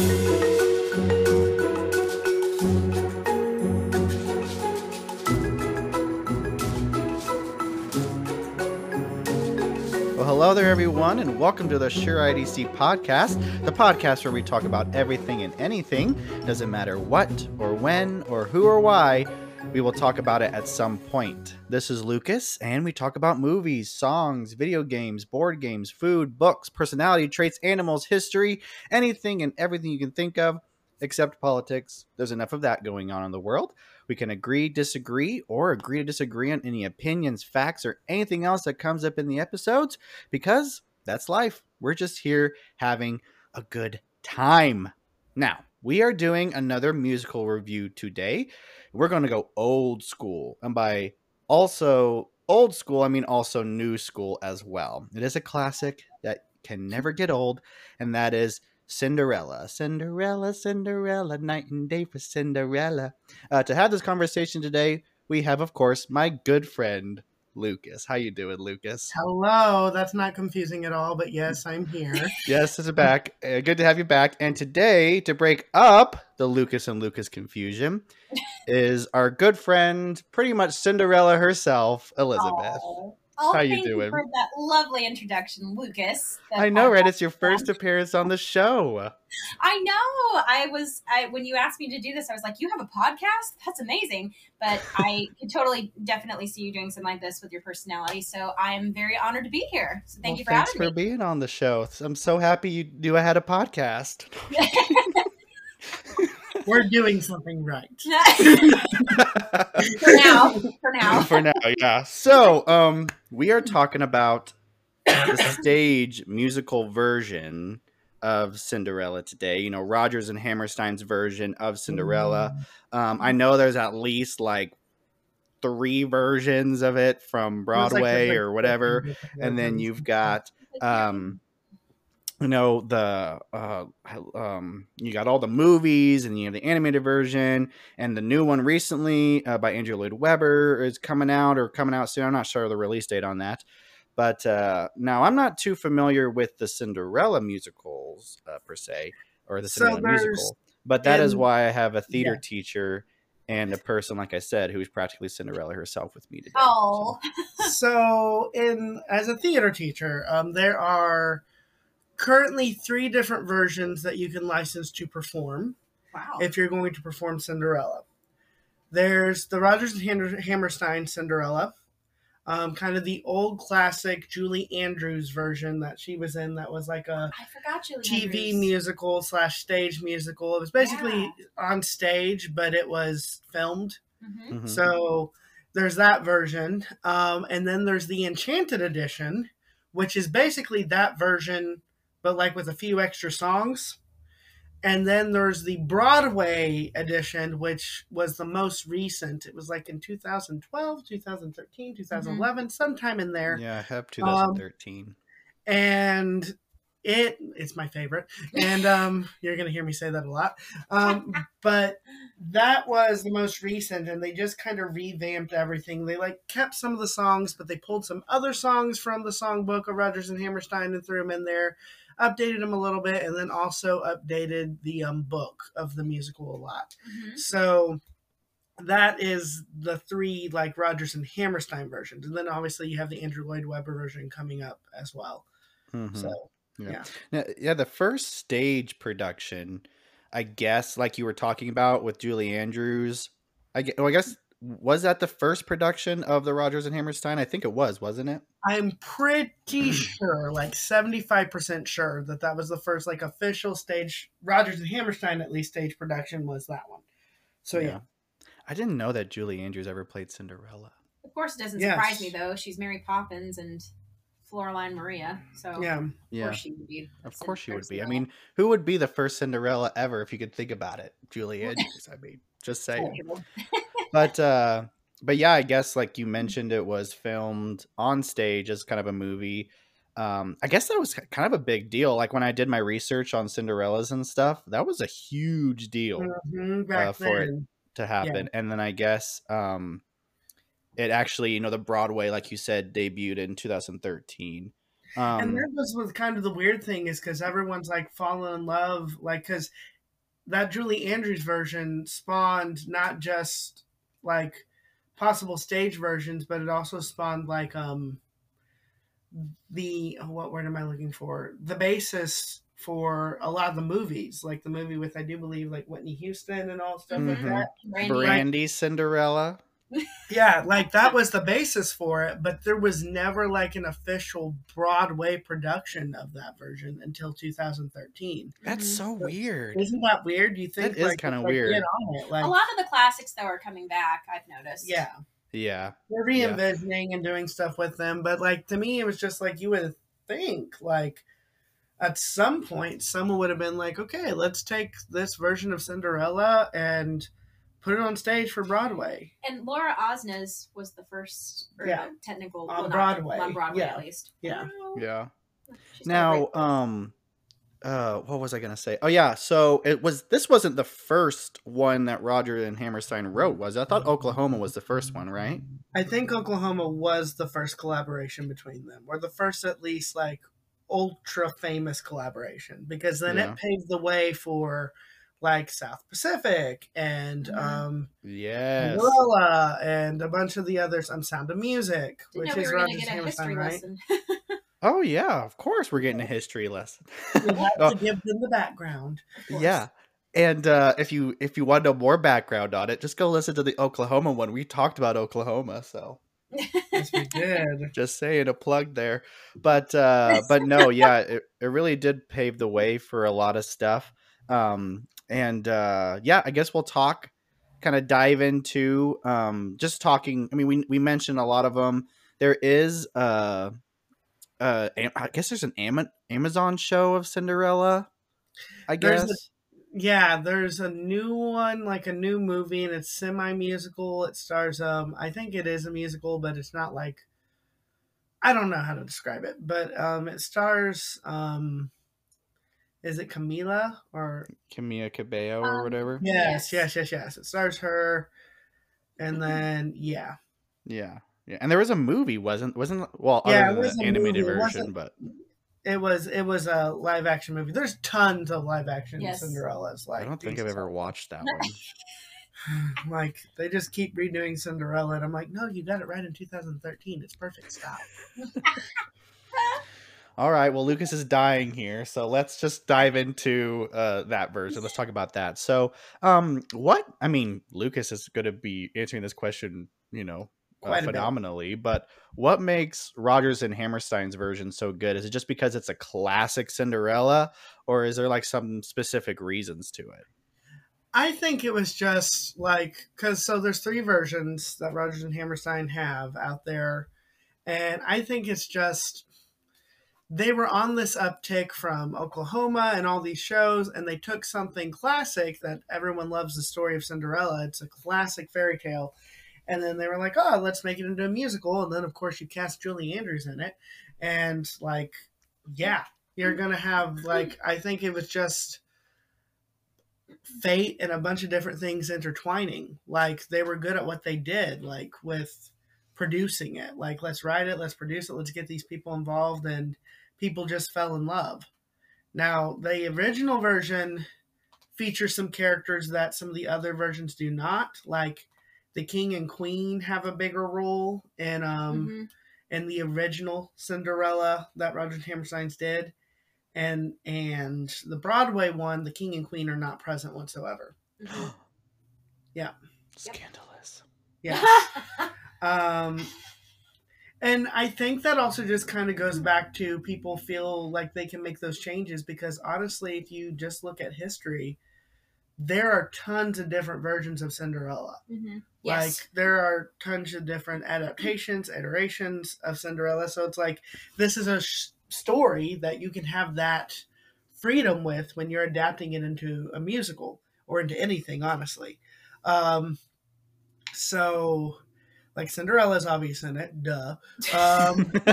Well, hello there, everyone, and welcome to the Sure IDC podcast, the podcast where we talk about everything and anything. Doesn't matter what, or when, or who, or why, we will talk about it at some point. This is Lucas, and we talk about movies, songs, video games, board games, food, books, personality traits, animals, history, anything and everything you can think of, except politics. There's enough of that going on in the world. We can agree, disagree, or agree to disagree on any opinions, facts, or anything else that comes up in the episodes because that's life. We're just here having a good time. Now, we are doing another musical review today. We're going to go old school. And by also old school, I mean also new school as well. It is a classic that can never get old, and that is Cinderella, Cinderella, Cinderella, night and day for Cinderella. Uh, to have this conversation today, we have, of course, my good friend Lucas. How you doing, Lucas? Hello, that's not confusing at all, but yes, I'm here. yes, is back. Uh, good to have you back. And today, to break up the Lucas and Lucas confusion, is our good friend, pretty much Cinderella herself, Elizabeth. Oh, oh, How you doing? You for that lovely introduction, Lucas. I know, right? It's your first friend. appearance on the show. I know. I was. I when you asked me to do this, I was like, "You have a podcast? That's amazing!" But I could totally, definitely see you doing something like this with your personality. So I am very honored to be here. So thank Well, you for thanks for being on the show. I'm so happy you knew I had a podcast. me. We're doing something right. for now, for now. for now, yeah. So, um, we are talking about the stage musical version of Cinderella today. You know, Rodgers and Hammerstein's version of Cinderella. Um, I know there's at least like three versions of it from Broadway or whatever, and then you've got um you know the uh um you got all the movies and you have the animated version and the new one recently uh, by andrew lloyd webber is coming out or coming out soon. I'm not sure the release date on that but uh now i'm not too familiar with the cinderella musicals uh, per se or the cinderella there's- musical but that is in- why i have a theater yeah. teacher and a person like i said who's practically cinderella herself with me today Oh, so, in as a theater teacher, um, there are currently three different versions that you can license to perform wow. if you're going to perform Cinderella. There's the Rodgers and Hammer- Hammerstein Cinderella, um, kind of the old classic Julie Andrews version that she was in. That was like a I forgot you. TV musical slash stage musical. It was basically on stage, but it was filmed. hmm Mhm. So there's that version. Um, and then there's the Enchanted Edition, which is basically that version, but like with a few extra songs. And then there's the Broadway edition, which was the most recent. It was like in 2012, 2013, 2011, sometime in there. yeah i have 2013 And it it's my favorite. And um, you're gonna hear me say that a lot. Um, but that was the most recent, and they just kind of revamped everything. They like kept some of the songs, but they pulled some other songs from the songbook of Rodgers and Hammerstein and threw them in there, updated them a little bit, and then also updated the um, book of the musical a lot. hmm So that is the three like Rodgers and Hammerstein versions, and then obviously you have the Andrew Lloyd Webber version coming up as well. Mhm. So Yeah. yeah. Now, yeah, the first stage production, I guess, like you were talking about with Julie Andrews. I guess, well, I guess was that the first production of the Rodgers and Hammerstein? I think it was, wasn't it? I'm pretty sure, like 75% sure, that that was the first like official stage Rodgers and Hammerstein at least stage production was that one. So yeah, I didn't know that Julie Andrews ever played Cinderella. Of course, it doesn't Yes. surprise me though. She's Mary Poppins and Fräulein Maria. So yeah. of Yeah, course she would be. of course she would be. I mean, who would be the first Cinderella ever if you could think about it? Julie Andrews. I mean, just saying. but uh but yeah i guess like you mentioned it was filmed on stage as kind of a movie. Um i guess that was kind of a big deal. Like when i did my research on cinderellas and stuff that was a huge deal Mhm, Uh, for it. to happen. And then i guess um it actually you know the broadway like you said debuted in 2013 Um, and that was was kind of the weird thing is because everyone's like falling in love, like because that Julie Andrews version spawned not just like possible stage versions, but it also spawned like um the what word am I looking for? The basis for a lot of the movies, like the movie with I do believe like Whitney Houston and all stuff like Mhm. that. Brandy. Brandy Cinderella. Yeah, like that was the basis for it, but there was never like an official Broadway production of that version until 2013. That's Mhm. so weird. Isn't that weird? You think That is like, kinda like, weird. Get on it, like A lot of the classics though are coming back. I've noticed. yeah, Yeah. they're Yeah. re-envisioning and doing stuff with them. But like to me, it was just like you would think like at some point someone would have been like, okay, let's take this version of Cinderella and put it on stage for Broadway. And Laura Osnes was the first, or Yeah. the technical On well, not- Broadway, On Broadway, yeah. at least. Yeah. Wow. Yeah. She's got a Now, um, uh, what was I gonna say? Oh yeah, so it was. This wasn't the first one that Roger and Hammerstein wrote, was it? I thought Oklahoma was the first one, right? I think Oklahoma was the first collaboration between them, or the first at least like ultra famous collaboration, because then Yeah. it paved the way for like South Pacific and Mhm. um Yes. Gorilla and a bunch of the others on Sound of Music, Didn't which know we is were gonna Rodgers get a Hammerstein, history right? lesson. Oh yeah, of course we're getting a history lesson. You have Oh, to give them the background. Yeah. And uh, if you if you want to know more background on it, just go listen to the Oklahoma one. We talked about Oklahoma, so Yes, we did. just saying a plug there. But uh, but no, yeah, it, it really did pave the way for a lot of stuff. Um, and uh, yeah, I guess we'll talk, kind of dive into um, just talking. I mean, we we mentioned a lot of them. There is uh, uh, I guess there's an Ama- Amazon show of Cinderella. I There's guess. a- Yeah, there's a new one, like a new movie, and it's semi musical. It stars um I think it is a musical, but it's not like I don't know how to describe it, but um it stars um is it Camila or Camilla Cabello or Um, whatever. yes, Yes. yes, yes, yes. It stars her and then yeah. Yeah. Yeah. And there was a movie, wasn't wasn't well Yeah, other it than was the animated movie. Version, wasn't- but It was it was a live action movie. There's tons of live action Yes. Cinderellas like I don't think I've these- ever watched that one. like they just keep redoing Cinderella, and I'm like, no, you got it right in 2013. It's perfect. Stop. All right, well Lucas is dying here, so let's just dive into uh that version. Let's talk about that. So, um what I mean, Lucas is going to be answering this question, you know, uh, Quite a bit. phenomenally, but what makes Rodgers and Hammerstein's version so good? Is it just because it's a classic Cinderella or is there like some specific reasons to it? I think it was just like because so there's three versions that Rodgers and Hammerstein have out there, and I think it's just they were on this uptick from Oklahoma and all these shows, and they took something classic that everyone loves the story of Cinderella. It's a classic fairy tale. And then they were like, oh, let's make it into a musical. And then, of course, you cast Julie Andrews in it. And, like, yeah, you're going to have, like, I think it was just fate and a bunch of different things intertwining. Like, they were good at what they did, like, with producing it. Like, let's write it, let's produce it, let's get these people involved. And people just fell in love. Now, the original version features some characters that some of the other versions do not. Like, the king and queen have a bigger role in um Mhm. in the original Cinderella that Roger Hammerstein's did, and and the Broadway one, the king and queen are not present whatsoever. Mhm. Yeah. Scandalous. Yeah. um, and I think that also just kind of goes back to people feel like they can make those changes because honestly, if you just look at history, there are tons of different versions of Cinderella. Mhm. Yes. Like there are tons of different adaptations, iterations of Cinderella. So it's like this is a sh- story that you can have that freedom with when you're adapting it into a musical or into anything, honestly. Um, so, like Cinderella's obvious in it, duh. Um,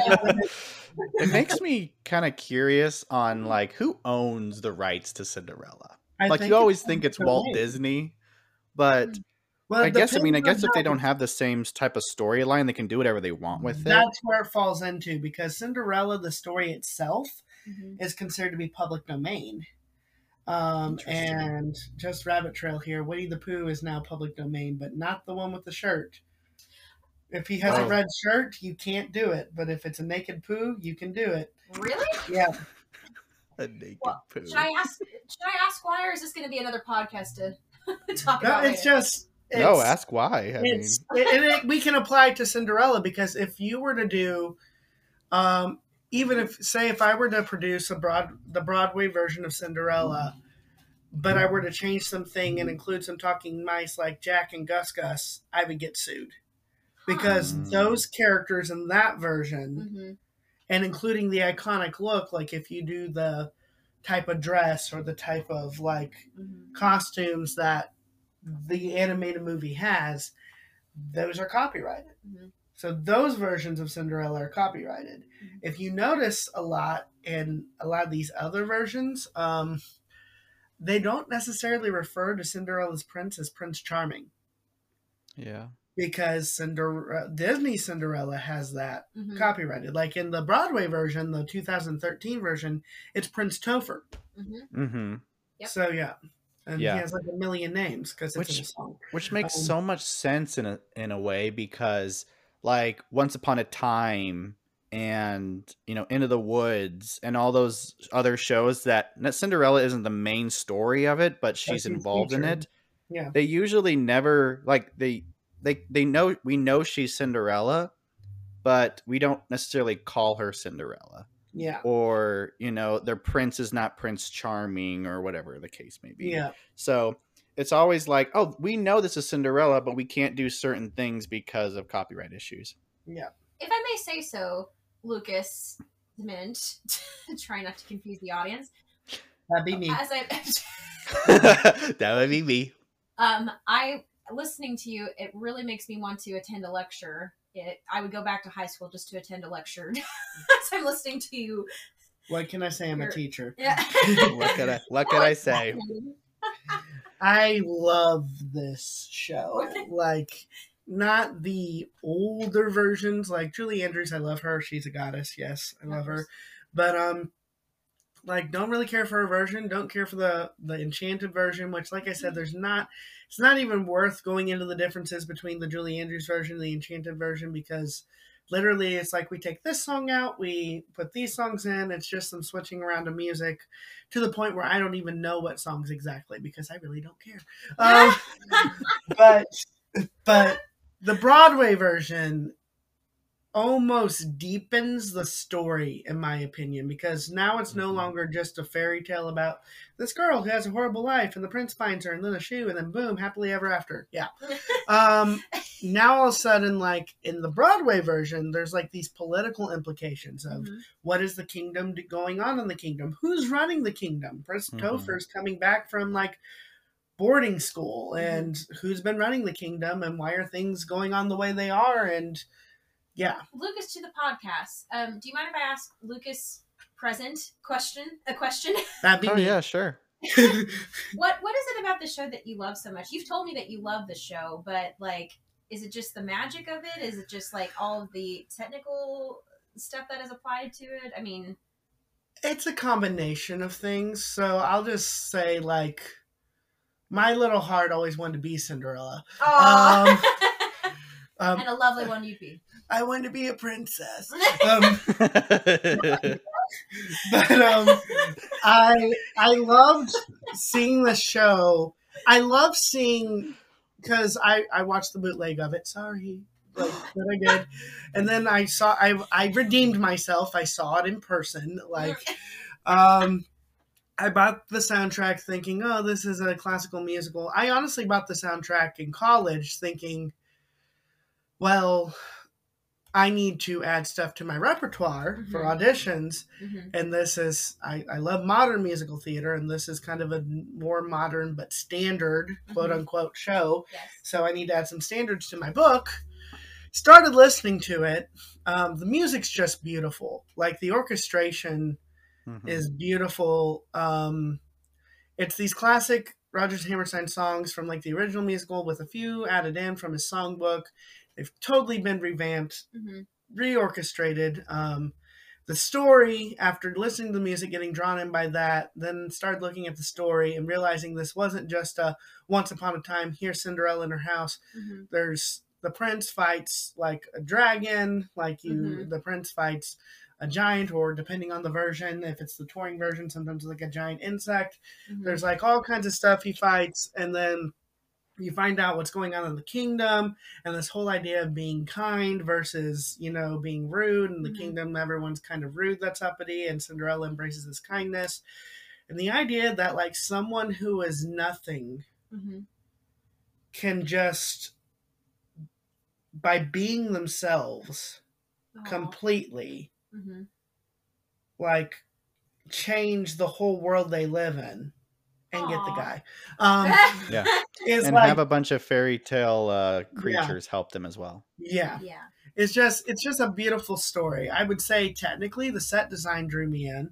it makes me kind of curious on like who owns the rights to Cinderella. I like you always think it's Walt way. Disney, but Mm. Well, I guess I mean I guess if they don't have the same type of storyline, they can do whatever they want with it. That's where it falls into because Cinderella, the story itself, Mhm. is considered to be public domain. Um, and just rabbit trail here. Winnie the Pooh is now public domain, but not the one with the shirt. If he has a red shirt, you can't do it. But if it's a naked Pooh, you can do it. Really? Yeah. A naked Well, Pooh. Should I ask? Should I ask why, or is this going to be another podcast to talk No, about? it's later? just. It's, no, ask why. I mean, it, and it, we can apply it to Cinderella because if you were to do, um, even if say if I were to produce a broad the Broadway version of Cinderella, but I were to change something and include some talking mice like Jaq and Gus Gus, I would get sued because Huh. those characters in that version Mhm. and including the iconic look, like if you do the type of dress or the type of like Mhm. costumes that the animated movie has, those are copyrighted. Mhm. So those versions of Cinderella are copyrighted. Mhm. If you notice a lot in a lot of these other versions, um, they don't necessarily refer to Cinderella's prince as Prince Charming yeah. Because Cinder- Disney Cinderella has that Mhm. copyrighted. Like in the Broadway version, the 2013 version, it's Prince Topher. Mhm. Mm-hmm. Yep. So yeah, and Yeah. he has like a million names because it's in Which- a song. Which makes Um, so much sense in a in a way because like Once Upon a Time and you know Into the Woods and all those other shows that that Cinderella isn't the main story of it, but she's she's involved in it. Yeah. They usually never like they they they know we know she's Cinderella, but we don't necessarily call her Cinderella. Yeah, Or, you know, their prince is not Prince Charming or whatever the case may be. yeah, So it's always like, oh, we know this is Cinderella, but we can't do certain things because of copyright issues. yeah. If I may say so, Lucas Mint, try not to confuse the audience. That'd be me. As I, that would be me. um, I listening to you, it really makes me want to attend a lecture. It, I would go back to high school just to attend a lecture. As I'm listening to you, What can I say? I'm a You're- teacher. yeah. What can I what can I say? I love this show. Like, not the older versions. Like Julie Andrews, I love her. She's a goddess. Yes, I love her. But um, like, don't really care for her version. Don't care for the the enchanted version. Which, like I said, there's not. It's not even worth going into the differences between the Julie Andrews version and the enchanted version because literally it's like we take this song out we put these songs in it's just some switching around of music to the point where i don't even know what songs exactly because i really don't care um, but but the broadway version almost deepens the story in my opinion because now it's no Mhm. longer just a fairy tale about this girl who has a horrible life and the prince finds her and then a shoe and then boom happily ever after yeah um now all of a sudden like in the broadway version there's like these political implications of Mhm. what is the kingdom going on in the kingdom who's running the kingdom prince Mhm. topher's coming back from like boarding school Mhm. and who's been running the kingdom and why are things going on the way they are and yeah Lucas to the podcast. Um, do you mind if I ask Lucas present question a question? that'd be Oh me. yeah, sure. what What is it about the show that you love so much? You've told me that you love the show, but like, is it just the magic of it? Is it just like all of the technical stuff that is applied to it? I mean, it's a combination of things so i'll just say like my little heart always wanted to be cinderella oh, um, and a lovely one you'd be. I wanted to be a princess um, but um, I I loved seeing the show. I love seeing because I I watched the bootleg of it. Sorry, like but I did, and then I saw I I redeemed myself. I saw it in person. Like, um, I bought the soundtrack thinking, oh, this is a classical musical. I honestly bought the soundtrack in college thinking, well. I need to add stuff to my repertoire for Mhm. auditions Mhm. and this is I, I love modern musical theater and this is kind of a more modern but standard quote Mhm. unquote show Yes. so i need to add some standards to my book started listening to it um, the music's just beautiful like the orchestration Mhm. is beautiful um, it's these classic Rodgers Hammerstein songs from like the original musical with a few added in from his songbook. They've totally been revamped, hmm reorchestrated. Um, the story, after listening to the music, getting drawn in by that, then started looking at the story and realizing this wasn't just a once upon a time, here's Cinderella in her house. hmm There's the prince fights like a dragon, like you, Mhm. the prince fights a giant, or depending on the version, if it's the touring version, sometimes like a giant insect. hmm There's like all kinds of stuff he fights, and then you find out what's going on in the kingdom, and this whole idea of being kind versus you know being rude. and the Mhm. kingdom, everyone's kind of rude, that's uppity, and Cinderella embraces this kindness. And the idea that like someone who is nothing hmm can just by being themselves completely hmm like change the whole world they live in and get the guy um Yeah. is and like have a bunch of fairy tale uh, creatures help them as well. yeah yeah. it's just it's just a beautiful story i would say technically the set design drew me in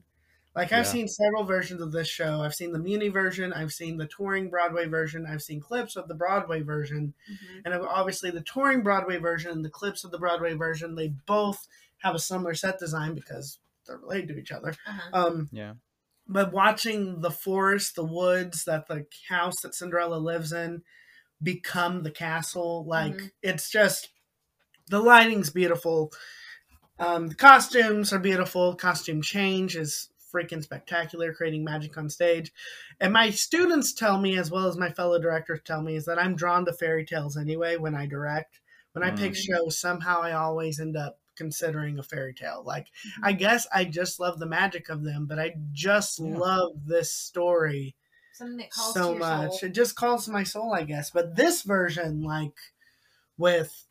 like i've Yeah. seen several versions of this show i've seen the Muny version i've seen the touring broadway version i've seen clips of the broadway version hmm and obviously the touring broadway version and the clips of the broadway version they both have a similar set design because they're related to each other Uh-huh. um Yeah. But watching the forest, the woods that the house that Cinderella lives in become the castle, like Mhm. it's just the lighting's beautiful. Um, the costumes are beautiful. Costume change is freaking spectacular, creating magic on stage. And my students tell me, as well as my fellow directors tell me, is that I'm drawn to fairy tales anyway when I direct. When I pick Mm. shows, somehow I always end up considering a fairy tale. Like Mm-hmm. I guess I just love the magic of them, but I just Yeah. love this story Something that calls so to your much. soul. It just calls to my soul, I guess. But this version, like with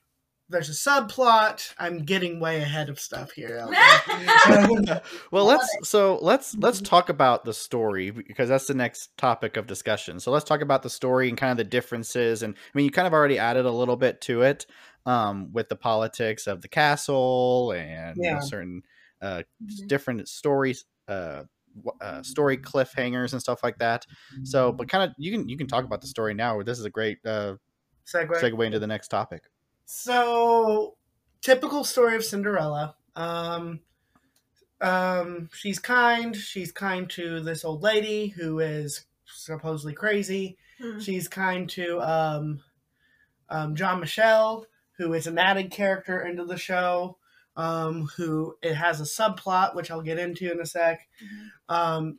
there's a subplot. I'm getting way ahead of stuff here. Well, let's so let's let's talk about the story because that's the next topic of discussion. So let's talk about the story and kind of the differences. And I mean, you kind of already added a little bit to it um, with the politics of the castle and you know, certain uh, Mhm. different stories, uh, uh, story cliffhangers and stuff like that. So, but kind of you can you can talk about the story now. This is a great uh, Segue. segue into the next topic. So, typical story of Cinderella. Um, um, she's kind. She's kind to this old lady who is supposedly crazy. Hmm. She's kind to um, um, Jean-Michel, who is an added character into the show. Um, who it has a subplot, which I'll get into in a sec. Mhm. Um,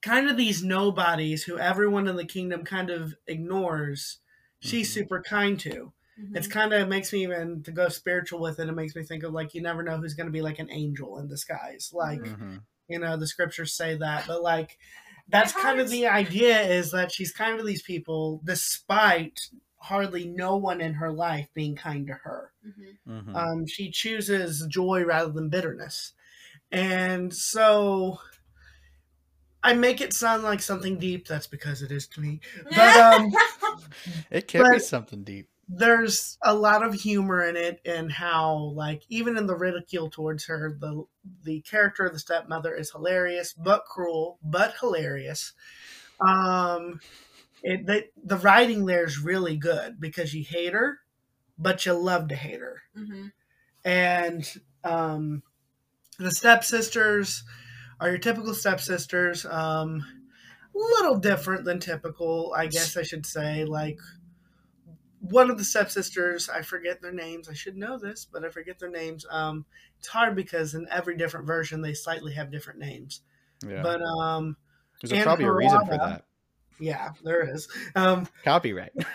kind of these nobodies who everyone in the kingdom kind of ignores. She's Mhm. super kind to Mhm. it's kind of makes me even to go spiritual with it. It makes me think of like you never know who's going to be like an angel in disguise. Like Mhm. hmm you know the scriptures say that, but like that's kind of the idea is that she's kind of these people despite hardly no one in her life being kind to her. Mhm. hmm Um, she chooses joy rather than bitterness, and so. I make it sound like something deep. That's because it is to me. But um, it can be something deep. there's a lot of humor in it and how like even in the ridicule towards her the the character of the stepmother is hilarious but cruel but hilarious um it the, the writing there is really good because you hate her but you love to hate her Mhm. and um the stepsisters are your typical stepsisters um a little different than typical i guess i should say like one of the stepsisters i forget their names i should know this but i forget their names um it's hard because in every different version they slightly have different names Yeah, but um there's and probably a reason for that. Yeah there is um Copyright.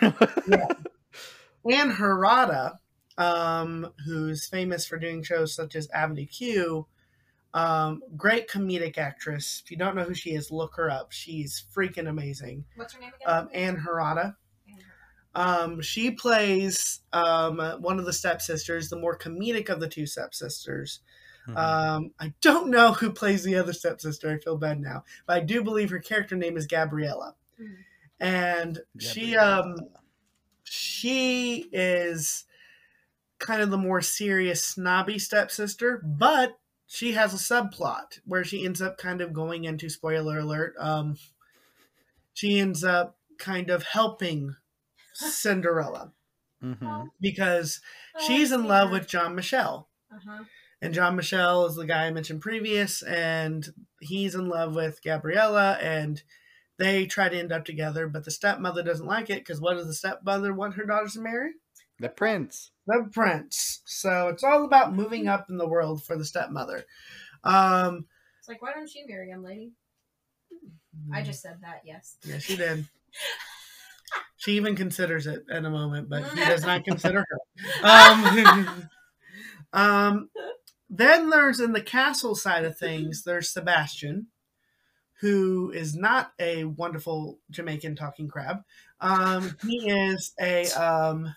Ann Harada, um, who's famous for doing shows such as Avenue Q, um, great comedic actress. If you don't know who she is, look her up. She's freaking amazing. What's her name again? Um, Ann Harada. Um, she plays um, one of the stepsisters, the more comedic of the two stepsisters. Mhm. Um, I don't know who plays the other stepsister. I feel bad now, but I do believe her character name is Gabriella. And she Gabriella. um she is kind of the more serious snobby stepsister, but she has a subplot where she ends up kind of going into spoiler alert. Um, she ends up kind of helping Cinderella hmm because Oh, she's in love with Jean-Michel. Uh-huh. And Jean-Michel is the guy I mentioned previous, and he's in love with Gabriella, and they try to end up together, but the stepmother doesn't like it because what does the stepmother want her daughters to marry? The prince. The prince. So it's all about moving up in the world for the stepmother. Um, It's like, why don't you marry him, lady? I just said that. Yes. Yeah, she did. She even considers it in a moment, but he does not consider her. Um, um, then there's in the castle side of things, there's Sebastian, who is not a wonderful Jamaican talking crab. Um, he is a um,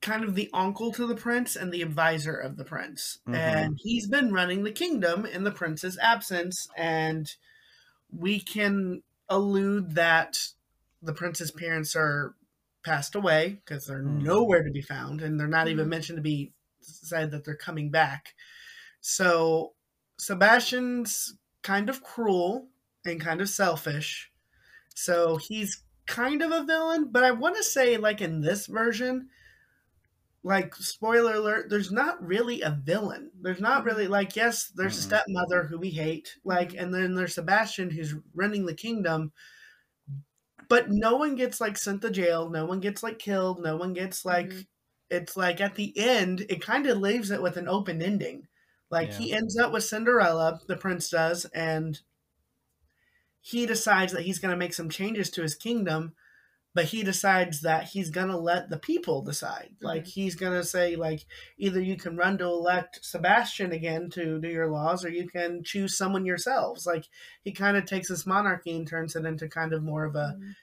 kind of the uncle to the prince and the advisor of the prince. Mhm. And he's been running the kingdom in the prince's absence. And we can allude that the prince's parents are passed away because they're Mhm. nowhere to be found and they're not even Mhm. mentioned to be said that they're coming back. So Sebastian's kind of cruel and kind of selfish. So he's kind of a villain, but I want to say, like in this version, like spoiler alert, there's not really a villain. There's not really like yes, there's a Mhm. stepmother who we hate, like, and then there's Sebastian who's running the kingdom. But no one gets like sent to jail. No one gets like killed. No one gets like. Mhm. It's like at the end, it kind of leaves it with an open ending. Like Yeah. he ends up with Cinderella, the prince does, and he decides that he's going to make some changes to his kingdom but he decides that he's going to let the people decide. Like he's going to say like either you can run to elect sebastian again to do your laws or you can choose someone yourselves. Like he kind of takes this monarchy and turns it into kind of more of a Mhm.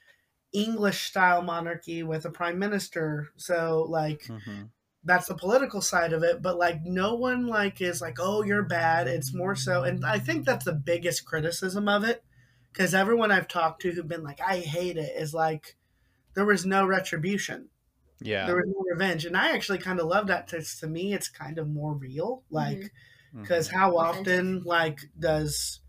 english style monarchy with a prime minister. So like hmm that's the political side of it but like no one like is like oh you're bad. It's more so and i think that's the biggest criticism of it because everyone i've talked to who've been like i hate it is like there was no retribution. Yeah. there was no revenge and i actually kind of love that 'cause to me it's kind of more real like Mhm. because how often like does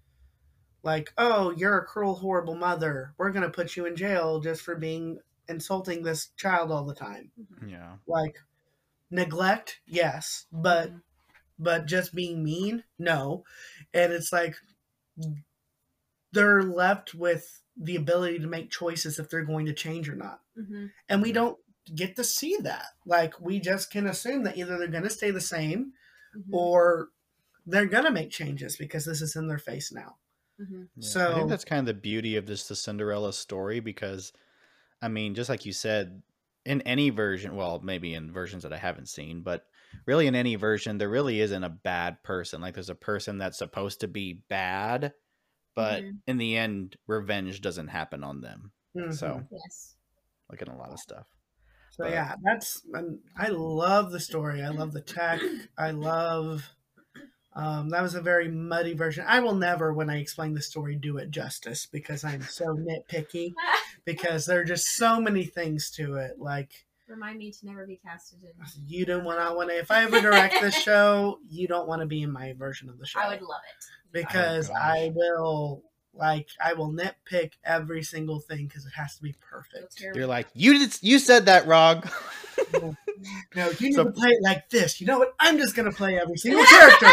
like oh you're a cruel horrible mother. We're gonna put you in jail just for being insulting this child all the time. Yeah. like neglect yes but Mhm. but just being mean no and it's like they're left with the ability to make choices if they're going to change or not Mhm. and we don't get to see that like we just can assume that either they're going to stay the same Mhm. or they're going to make changes because this is in their face now Mhm. Yeah, I So- think that's kind of the beauty of this the Cinderella story because I mean, just like you said, in any version, well, maybe in versions that I haven't seen, but really in any version, there really isn't a bad person. Like there's a person that's supposed to be bad, but Mhm. in the end, revenge doesn't happen on them. Mhm. So, Yes. like in a lot of stuff. So But- yeah, that's and I love the story. I love the tech. I love um, that was a very muddy version. I will never, when I explain the story, do it justice because I'm so nitpicky. Because there are just so many things to it. Like Remind me to never be casted in. you don't want to want to. If I ever direct this show, you don't want to be in my version of the show. I would love it. because Oh. I will like I will nitpick every single thing because it has to be perfect. You're like, you did, you said that wrong. No, you need So- to play it like this. You know what? I'm just gonna play every single character.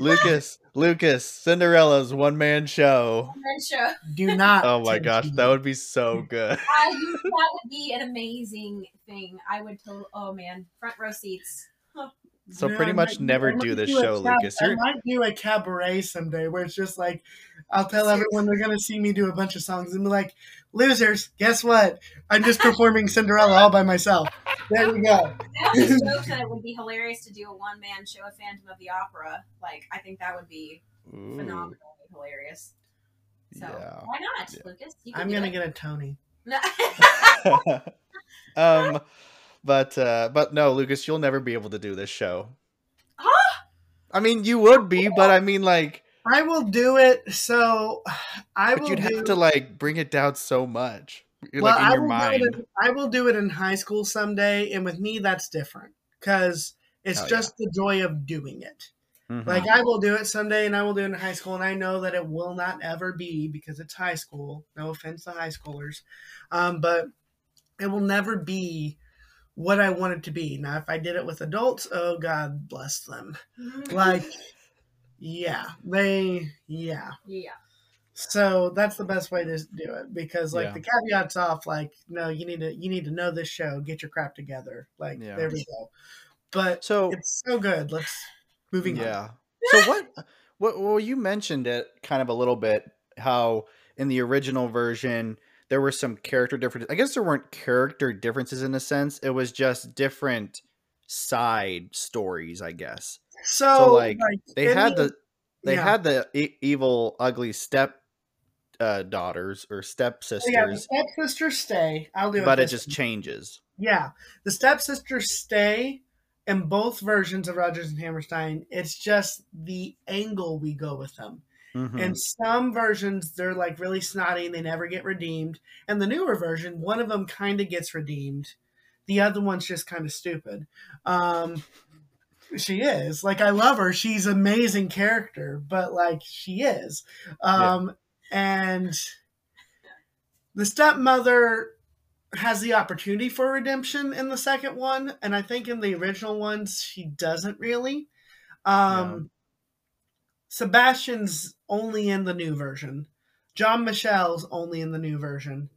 Lucas, Lucas, Cinderella's one man show. One show. Do not. Oh my gosh, me. that would be so good. I, that would be an amazing thing. I would totally. Oh man, front row seats. So Yeah, pretty I much might- never do this a show, cab- Lucas. I You're, might do a cabaret someday where it's just like I'll tell everyone they're gonna see me do a bunch of songs and be like, "Losers, guess what? I'm just performing Cinderella all by myself." There you go. I also joke that it would be hilarious to do a one man show of Phantom of the Opera. Like, I think that would be Ooh, phenomenally hilarious. So Yeah. why not, Yeah. Lucas? You can I'm gonna it. get a Tony. um, but uh, but no, Lucas, you'll never be able to do this show. Huh? I mean, you would be, but I mean, like, I will do it. So I but will you'd do. have to like bring it down so much, like well, in I your will mind. Do it in, I will do it in high school someday, and with me, that's different because it's Oh, yeah. just the joy of doing it. Mhm. Like I will do it someday, and I will do it in high school, and I know that it will not ever be because it's high school. No offense to high schoolers, um, but it will never be what I wanted to be. Now, if I did it with adults, oh God bless them. Mm-hmm. Like, yeah, they, yeah. yeah. So that's the best way to do it because, like, Yeah. the caveats off. Like, no, you need to you need to know this show. Get your crap together. Like, Yeah. there we go. But so it's so good. Let's moving on. yeah. So what? What? Well, you mentioned it kind of a little bit. How in the original version there were some character differences. I guess there weren't character differences in a sense. It was just different side stories. I guess So, So, like, they had the they yeah. had the e- evil, ugly step uh, daughters or stepsisters, Oh, yeah, the stepsisters stay. I'll do it. but it just changes. yeah, the stepsisters stay in both versions of Rodgers and Hammerstein. It's just the angle we go with them. Mhm. In some versions, they're like really snotty and they never get redeemed. And the newer version, one of them kind of gets redeemed. The other one's just kind of stupid. Um, she is like I love her. She's an amazing character, but like she is. Um, And the stepmother has the opportunity for redemption in the second one, and I think in the original ones she doesn't really. Um, Sebastian's only in the new version. Jean-Michel's only in the new version.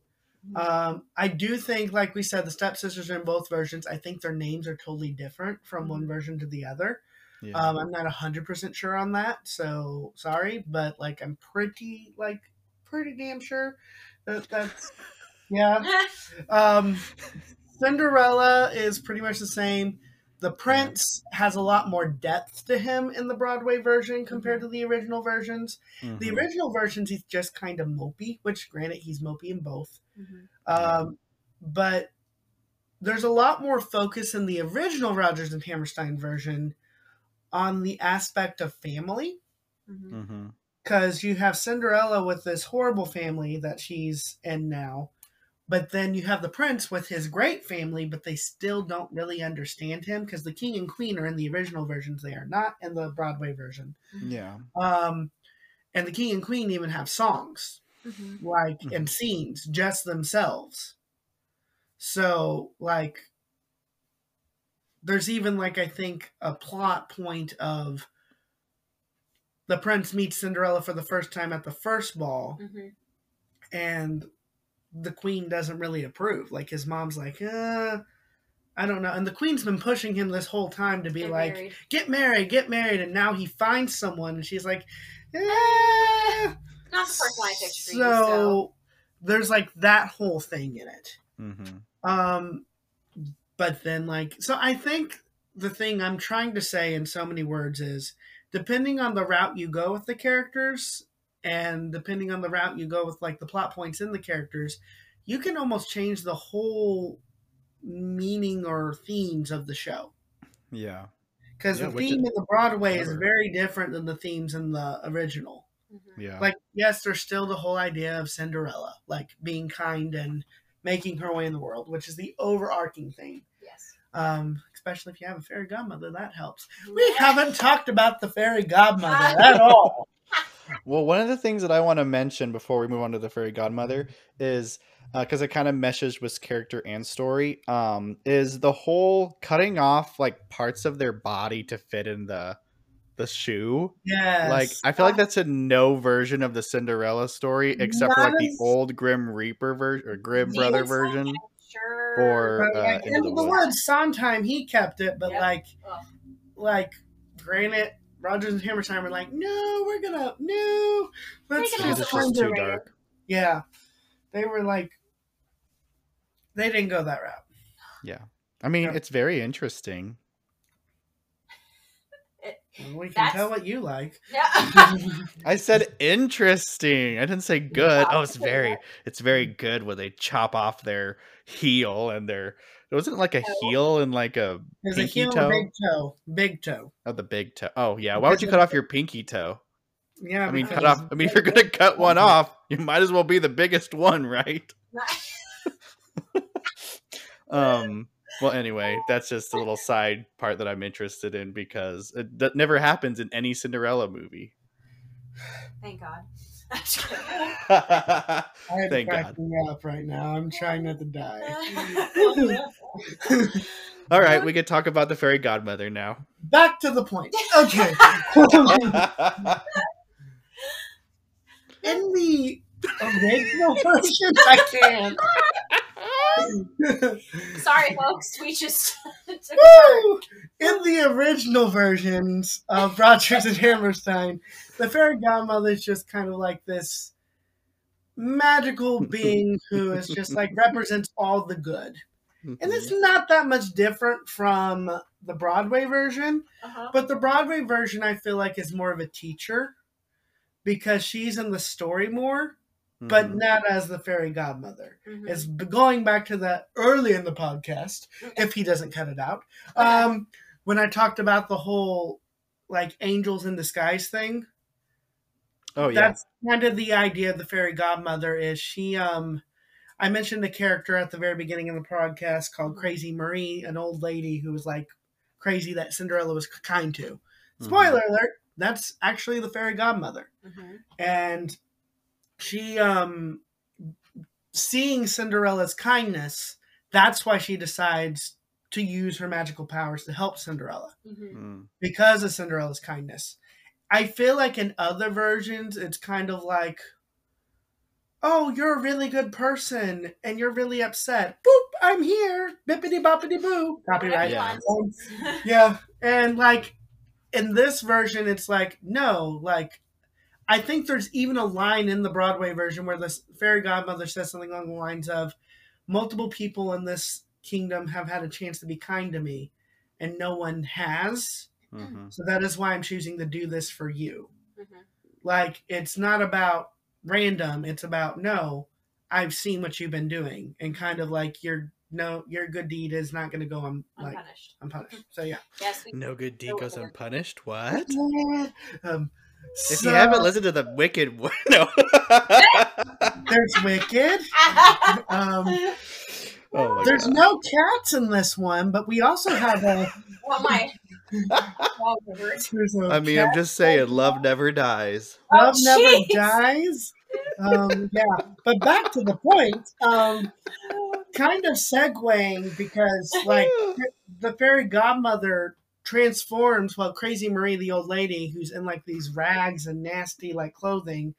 Um, I do think, like we said, the stepsisters are in both versions. I think their names are totally different from one version to the other. yeah. Um, I'm not hundred percent sure on that, so sorry, but like I'm pretty like pretty damn sure that that's yeah. Um, Cinderella is pretty much the same. The Prince has a lot more depth to him in the Broadway version compared to the original versions. The Mhm. original versions, he's just kind of mopey, which granted, he's mopey in both. Mhm. Um, but there's a lot more focus in the original Rodgers and Hammerstein version on the aspect of family Mhm. Mhm. because you have Cinderella with this horrible family that she's in now, but then you have the prince with his great family, but they still don't really understand him because the king and queen are in the original versions, they are not in the Broadway version. Yeah. Um, and the king and queen even have songs Mhm. like Mhm. and scenes just themselves. So like there's even like I think a plot point of the prince meets Cinderella for the first time at the first ball Mhm. and the queen doesn't really approve. Like his mom's like, uh, I don't know. And the queen's been pushing him this whole time to be Get like, married. get married, get married. And now he finds someone and she's like, eh. not the first line I picked so, you. So there's like that whole thing in it. Mhm. Um, but then like, so I think the thing I'm trying to say in so many words is, depending on the route you go with the characters, and depending on the route you go with like the plot points in the characters, you can almost change the whole meaning or themes of the show. Yeah. Because Yeah, the theme is in the Broadway is very different than the themes in the original. Mhm. Yeah. Like, yes, there's still the whole idea of Cinderella, like being kind and making her way in the world, which is the overarching thing. yes. Um, especially if you have a fairy godmother, that helps. We haven't talked about the fairy godmother at all. Well, one of the things that I want to mention before we move on to the fairy godmother is because it kind of meshes with character and story. Um, is the whole cutting off like parts of their body to fit in the the shoe? Yes. Like I feel like that's a no version of the Cinderella story, except for like the old Grim Reaper version or Grimm Maybe Brother it's version. Sure. Or- But, uh, like, Into in the the, Woods. word Sondheim, he kept it, but Yep. like, Ugh. like, granted, Rodgers and Hammerstein were like, no, we're gonna, no, let's We're gonna just it's have just to too it. dark. Yeah, they were like, they didn't go that route. Yeah. I mean, Yeah. it's very interesting. We can That's- tell what you like. Yeah. I said interesting. I didn't say good. Oh, it's very it's very good when they chop off their heel and their wasn't like a heel and like a There's a pinky heel toe? big toe, big toe. Oh, the big toe. Oh yeah. Why would you cut off your pinky toe? Yeah, I mean, cut off. I mean, if you're gonna cut one off, you might as well be the biggest one, right? Um. Well, anyway, that's just a little side part that I'm interested in because it that never happens in any Cinderella movie. Thank God. I had Thank to crack God. up right now. I'm trying not to die. All right, we could talk about the fairy godmother now. Back to the point. Okay. In the original version, I can. Sorry, folks. We just took a turn. Woo! In the original versions of Rodgers and Hammerstein, the fairy godmother is just kind of like this magical being who is just like represents all the good. And it's not that much different from the Broadway version, Uh-huh. but the Broadway version I feel like is more of a teacher because she's in the story more, but Mhm. not as the fairy godmother. Mhm. It's going back to that early in the podcast, if he doesn't cut it out. Um, when I talked about the whole like angels in disguise thing, oh yeah, that's kind of the idea of the fairy godmother is she um I mentioned the character at the very beginning of the podcast called Crazy Marie, an old lady who was like crazy that Cinderella was kind to. Mhm. Spoiler alert, that's actually the fairy godmother. Mhm. And she um seeing Cinderella's kindness, that's why she decides to use her magical powers to help Cinderella Mhm. Mm. because of Cinderella's kindness. I feel like in other versions, it's kind of like, oh, you're a really good person and you're really upset. Boop, I'm here. Bippity boppity boo. Copyright. Yeah. Um, yeah. And like in this version, it's like, no, like, I think there's even a line in the Broadway version where the fairy godmother says something along the lines of, multiple people in this kingdom have had a chance to be kind to me, and no one has. Mhm. So that is why I'm choosing to do this for you. Mhm. Like, it's not about random, it's about, no, I've seen what you've been doing, and kind of like, your no, your good deed is not going to go un, like Unpunished. unpunished. So yeah. Yes, we No good deed No, goes unpunished. What? Um, If so you haven't listened to the Wicked, no. there's Wicked. Um, oh my there's god. no cats in this one, but we also have a. well, my well, words. A I mean, cat I'm just saying, love never dies. Love Oh, never dies. Um, yeah, but back to the point. Um, kind of segueing because like the fairy godmother transforms while crazy marie the old lady who's in like these rags and nasty like clothing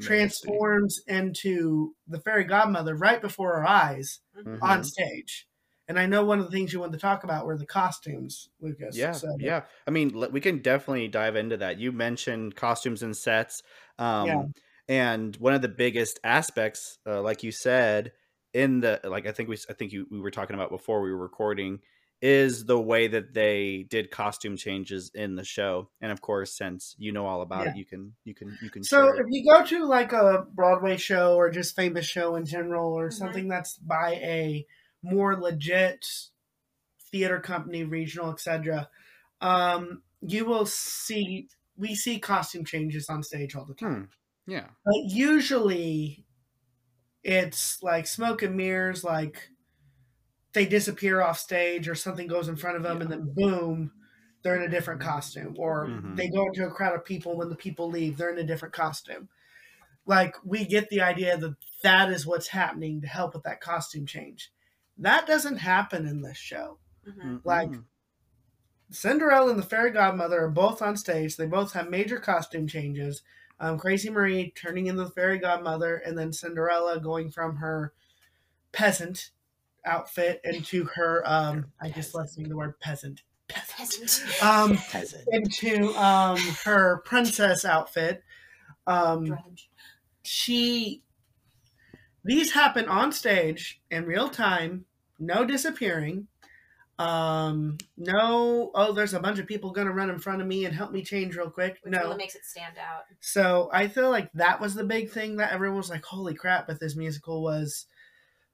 transforms into the fairy godmother right before our eyes Mhm. on stage and i know one of the things you wanted to talk about were the costumes lucas Yeah, so, yeah. I mean, we can definitely dive into that. You mentioned costumes and sets, um, Yeah. and one of the biggest aspects, uh, like you said, in the like, I think we, I think you, we were talking about before we were recording, is the way that they did costume changes in the show. And of course, since you know all about Yeah. it, you can, you can, you can. So share if it. you go to like a Broadway show or just famous show in general or Mhm. something that's by a more legit theater company, regional, etc., um, you will see we see costume changes on stage all the time. Hmm. Yeah. But usually it's like smoke and mirrors, like they disappear off stage or something goes in front of them and then boom, they're in a different costume. Or Mhm. they go into a crowd of people when the people leave, they're in a different costume. Like we get the idea that that is what's happening to help with that costume change. That doesn't happen in this show. Mhm. Like- Cinderella and the fairy godmother are both on stage. They both have major costume changes. Um, Crazy Marie turning into the fairy godmother, and then Cinderella going from her peasant outfit into her. Um, I just love saying the word peasant. Peasant. Um, Peasant. into um, her princess outfit. Um, Drudge. she. These happen on stage in real time. No disappearing. Um, no, oh, there's a bunch of people gonna run in front of me and help me change real quick. Which no, really makes it stand out. so I feel like that was the big thing that everyone was like, "Holy crap!" With this musical was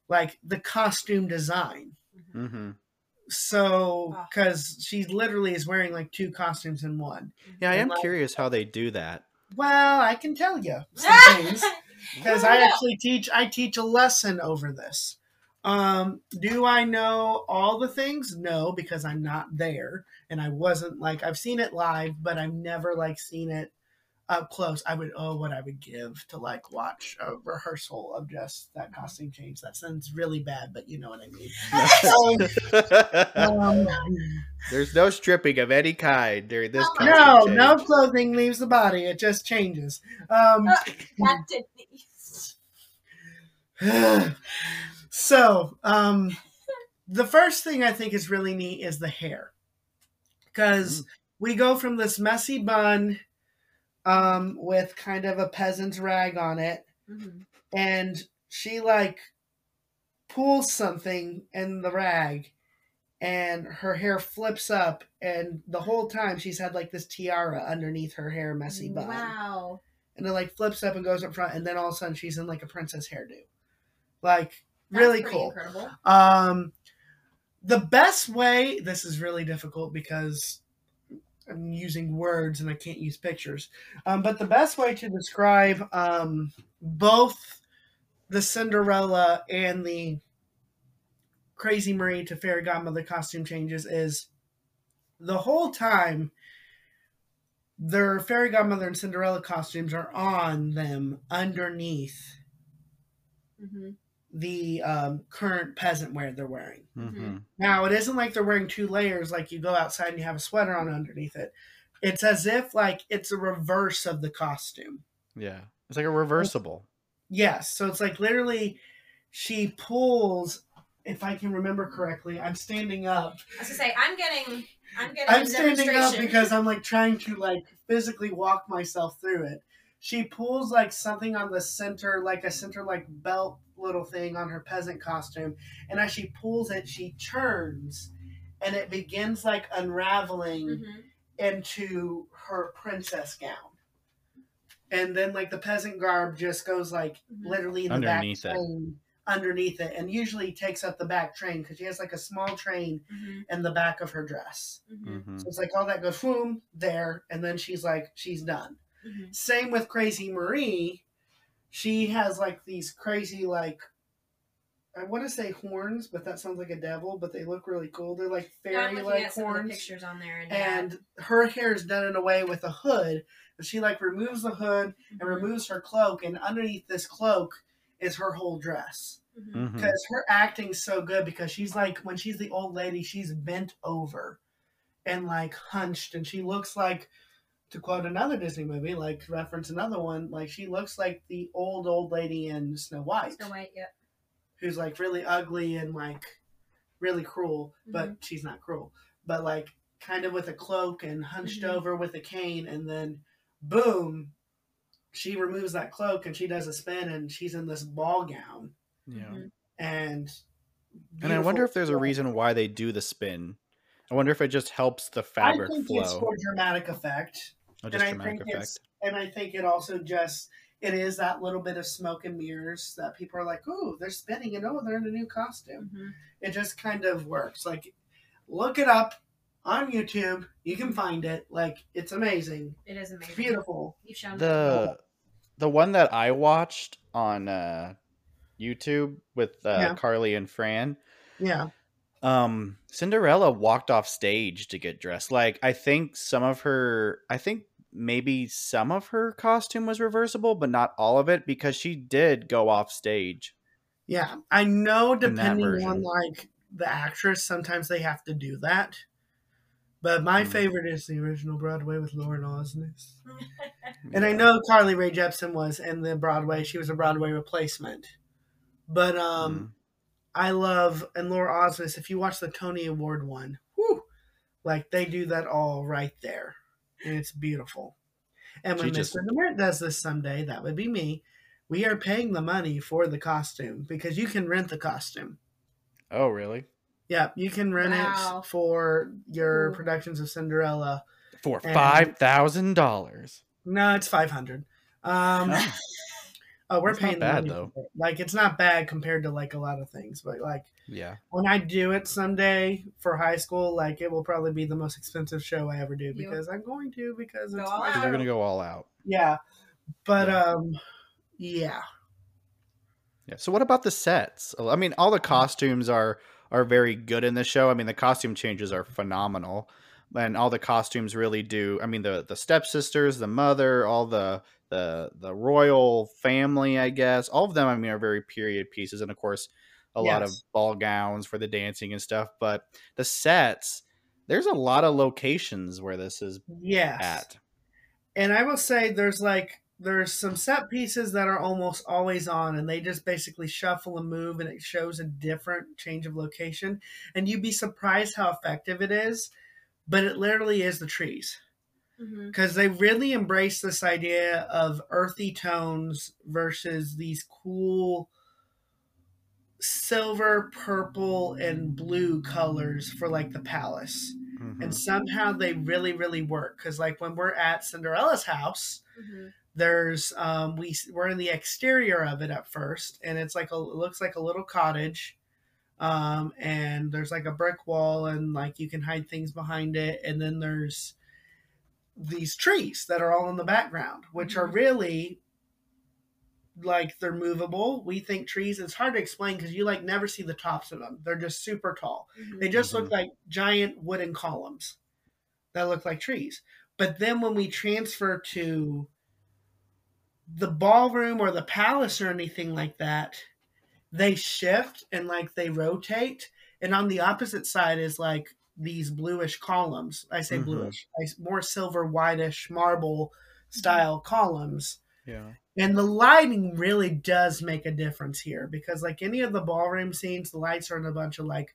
like the costume design. Mhm. hmm So because she literally is wearing like two costumes in one. Yeah, I And am like- curious how they do that. Well, I can tell you some things because I actually teach. I teach a lesson over this. Um, do I know all the things? No, because I'm not there, and I wasn't like I've seen it live, but I've never like seen it up close. I would oh, what I would give to like watch a rehearsal of just that costume change. That sounds really bad, but you know what I mean. Um, There's no stripping of any kind during this. Oh, costume no, change. no clothing leaves the body. It just changes. Um, that did so, um, the first thing I think is really neat is the hair, because we go from this messy bun, um, with kind of a peasant's rag on it, Mhm. and she like pulls something in the rag, and her hair flips up, and the whole time she's had like this tiara underneath her hair messy bun Wow. and it like flips up and goes up front, and then all of a sudden she's in like a princess hairdo, like That's really cool. Incredible. Um, the best way this is really difficult because I'm using words and I can't use pictures. Um, but the best way to describe um, both the Cinderella and the Crazy Marie to Fairy Godmother costume changes is the whole time their Fairy Godmother and Cinderella costumes are on them underneath hmm the um, current peasant wear they're wearing. Mhm. Now, it isn't like they're wearing two layers, like you go outside and you have a sweater on underneath it. It's as if like it's a reverse of the costume. Yeah, it's like a reversible. Yes, so it's like literally she pulls. If I can remember correctly, I'm standing up. I was gonna say I'm getting I'm getting I'm standing up because I'm like trying to like physically walk myself through it. She pulls like something on the center, like a center like belt little thing on her peasant costume, and as she pulls it, she turns, and it begins like unraveling Mhm. into her princess gown. And then like the peasant garb just goes like Mhm. literally in the Underneath back it. train, underneath it, and usually takes up the back train because she has like a small train Mhm. in the back of her dress. Mhm. Mhm. So it's like all that goes boom there, and then she's like she's done. Mhm. Same with Crazy Marie. She has like these crazy like I want to say horns, but that sounds like a devil. But they look really cool. They're like fairy like at some of the horns pictures on there, and, yeah. her hair is done in a way with a hood. But she like removes the hood and Mhm. removes her cloak, and underneath this cloak is her whole dress. Mhm. Mhm. Because her acting's so good because she's like when she's the old lady, she's bent over and like hunched, and she looks like to quote another Disney movie, like reference another one, like she looks like the old old lady in Snow White, Snow White, yep. who's like really ugly and like really cruel, but Mm-hmm. she's not cruel. But like kind of with a cloak and hunched Mhm. over with a cane, and then boom, she removes that cloak and she does a spin, and she's in this ball gown, Yeah. Mhm. and And I wonder if there's a reason why they do the spin. I wonder if it just helps the fabric I think flow. it's for dramatic effect, or and just I dramatic think effect. it's and I think it also just it is that little bit of smoke and mirrors that people are like, oh, they're spinning, and oh, they're in a new costume. Mhm. it just kind of works. Like, look it up on YouTube. You can find it. Like, it's amazing. It is It's amazing. beautiful. You've shown me. the the one that I watched on uh, YouTube with uh, Yeah. Carly and Fran. Yeah. Um, Cinderella walked off stage to get dressed. Like I think some of her, I think maybe some of her costume was reversible, but not all of it because she did go off stage. Yeah. I know depending on like the actress, sometimes they have to do that. But my Hmm. favorite is the original Broadway with Lauren Osnes. And I know Carly Rae Jepsen was in the Broadway. She was a Broadway replacement. But um Mm. I love and Laura Osnes, if you watch the Tony Award one, whew, like they do that all right there. And it's beautiful. And when She just- Mr. Demert does this someday, that would be me. We are paying the money for the costume because you can rent the costume. Oh, really? Yeah, you can rent Wow. it for your Ooh. productions of Cinderella. For And- five thousand dollars. No, it's five hundred. Um, oh, we're That's not paying the bad, money though. it. Like it's not bad compared to like a lot of things, but like Yeah. when I do it someday for high school, like it will probably be the most expensive show I ever do You- because I'm going to because it's all my out. Because they're gonna go all out. yeah. But Yeah. um, yeah, Yeah. So what about the sets? I mean, all the costumes are are very good in the show. I mean, the costume changes are phenomenal, and all the costumes really do. I mean, the the stepsisters, the mother, all the the the royal family, I guess, all of them. I mean, are very period pieces, and of course, a lot of ball gowns for the dancing and stuff. But the sets, there's a lot of locations where this is Yes. at. And I will say there's like there's some set pieces that are almost always on and they just basically shuffle and move and it shows a different change of location and you'd be surprised how effective it is but it literally is the trees Because they really embrace this idea of earthy tones versus these cool silver purple and blue colors for like the palace Mhm. and somehow they really really work because like when we're at cinderella's house Mhm. there's um we we're in the exterior of it at first and it's like a it looks like a little cottage um and there's like a brick wall and like you can hide things behind it and then there's these trees that are all in the background which are Mhm. really like they're movable we think trees it's hard to explain because you like never see the tops of them they're just super tall Mhm. they just look like giant wooden columns that look like trees. But then when we transfer to the ballroom or the palace or anything like that, they shift and like they rotate. And on the opposite side is like these bluish columns. I say Mhm. bluish, more silver, whitish, marble style columns. Yeah. And the lighting really does make a difference here because, like any of the ballroom scenes, the lights are in a bunch of like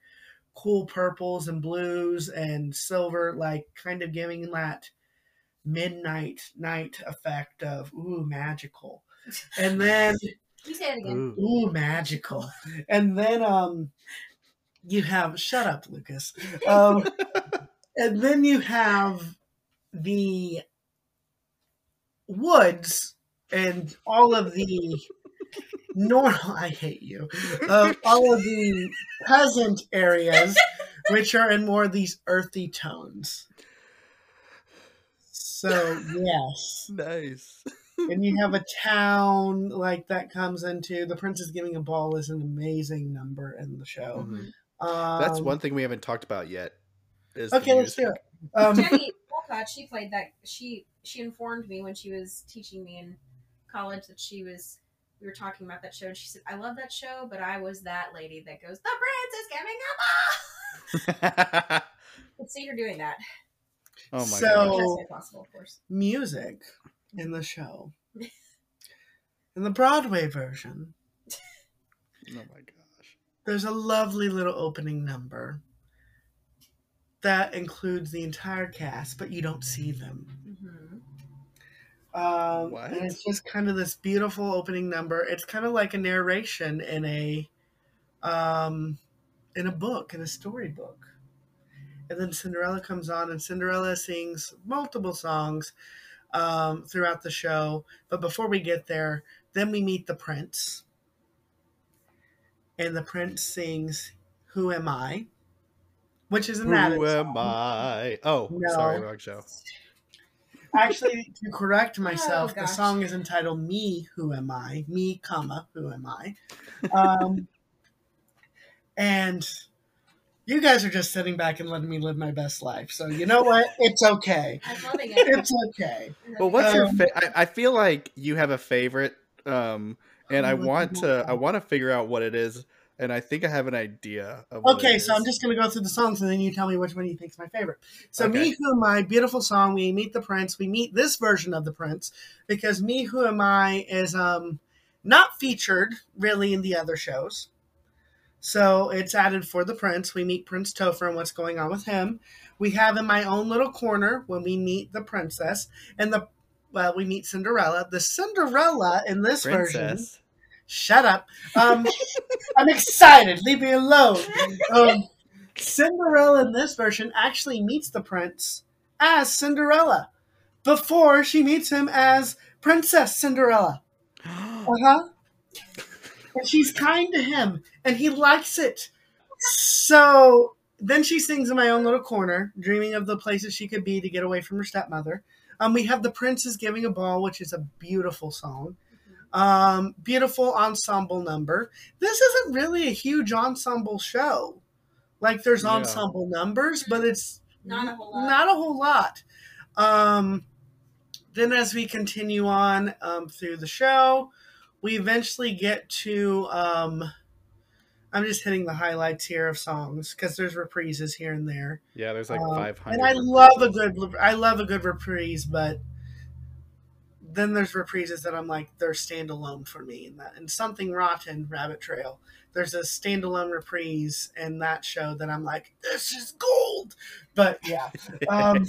cool purples and blues and silver, like kind of giving that midnight night effect of ooh magical. And then you say it again? Ooh. ooh magical. And then um you have shut up, Lucas. Um and then you have the woods and all of the normal I hate you. Um, all of the peasant areas which are in more of these earthy tones. So yes. Nice. And you have a town like that comes into the Princess Giving a Ball is an amazing number in the show. Mhm. Um, That's one thing we haven't talked about yet. Is Okay, let's do it. Um, Jenny Walcott, she played that. She she informed me when she was teaching me in college that she was. We were talking about that show, and she said, "I love that show, but I was that lady that goes, the prince is coming up." ball." Let's see her doing that. oh my So- gosh. Best possible, of course. music in the show. In the Broadway version, Oh my gosh. There's a lovely little opening number that includes the entire cast, but you don't see them. hmm Um, What? And it's just kind of this beautiful opening number. It's kind of like a narration in a um, in a book, in a storybook. And then Cinderella comes on, and Cinderella sings multiple songs um, throughout the show. But before we get there, then we meet the prince, and the prince sings "Who Am I," which is an Who added am song. I? Oh, No. sorry, wrong show. Actually, to correct myself, Oh, the song is entitled "Me, Who Am I?" Me, comma, Who Am I? Um, and you guys are just sitting back and letting me live my best life. So you know what? It's okay. I'm loving it. It's okay. Well, what's your? Um, Fa- I, I feel like you have a favorite, um, and I Oh, want to. I want to figure out what it is, and I think I have an idea of. What Okay, so I'm just gonna go through the songs and then you tell me which one you think is my favorite. So Okay. Me Who Am I, beautiful song. We meet the prince. We meet this version of the prince because Me Who Am I is um not featured really in the other shows. So it's added for the prince. We meet Prince Topher and what's going on with him. We have in my own little corner when we meet the princess and the well, we meet Cinderella. The Cinderella in this version. Shut up. Um, I'm excited. Leave me alone. Um, Cinderella in this version actually meets the prince as Cinderella before she meets him as Princess Cinderella. Uh huh. And she's kind to him, and he likes it. So then she sings in my own little corner, dreaming of the places she could be to get away from her stepmother. Um, we have the prince is giving a ball, which is a beautiful song. Um, beautiful ensemble number. This isn't really a huge ensemble show. Like there's Yeah. ensemble numbers, but it's Not a whole lot. Not a whole lot. Um, then as we continue on um, through the show, we eventually get to. Um, I'm just hitting the highlights here of songs because there's reprises here and there. Yeah, there's like Um, 500. and I love a good I love a good reprise, but then there's reprises that I'm like they're standalone for me and that and something rotten Rabbit Trail. There's a standalone reprise in that show that I'm like this is gold. But yeah. Um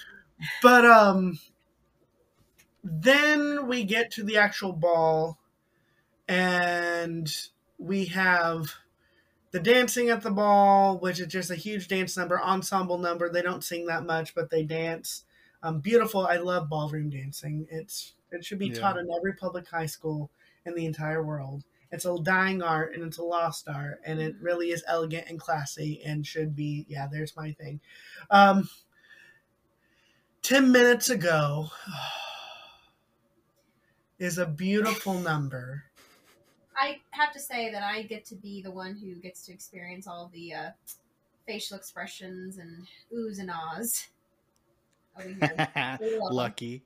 but um then we get to the actual ball and we have the dancing at the ball, which is just a huge dance number, ensemble number. They don't sing that much, but they dance. Um, beautiful. I love ballroom dancing. It's it should be Yeah. taught in every public high school in the entire world. It's a dying art and it's a lost art, and it really is elegant and classy and should be. Yeah, there's my thing. Um, Ten minutes ago is a beautiful number. I have to say that I get to be the one who gets to experience all the uh, facial expressions and oohs and ahs. Lucky.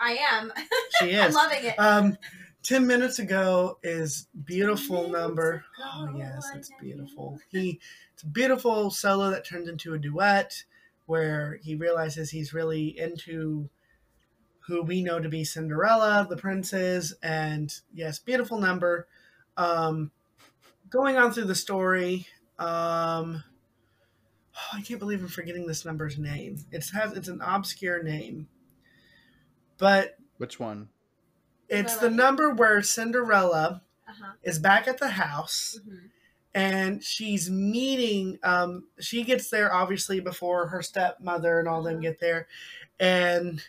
I am. She I'm is. loving it. Um, ten minutes ago is beautiful 10 number. Oh yes, it's beautiful. He it's a beautiful solo that turns into a duet where he realizes he's really into who we know to be Cinderella, the princess, and yes, beautiful number. Um, going on through the story, um, I can't believe I'm forgetting this number's name. It has it's an obscure name, but Which one? it's the number where Cinderella Uh-huh. is back at the house Mhm. and she's meeting um she gets there obviously before her stepmother and all them get there and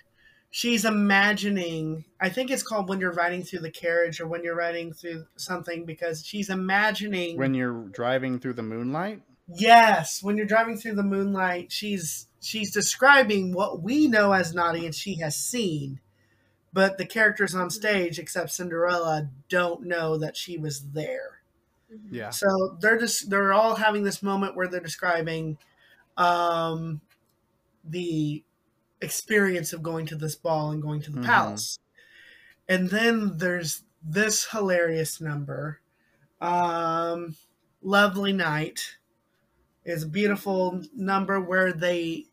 she's imagining i think it's called when you're riding through the carriage or when you're riding through something because she's imagining When you're driving through the moonlight? yes when you're driving through the moonlight she's she's describing what we know as naughty and she has seen but the characters on stage except cinderella don't know that she was there Mhm. Yeah. so they're just they're all having this moment where they're describing um, the experience of going to this ball and going to the Mhm. palace, and then there's this hilarious number. Um, Lovely night is a beautiful number where they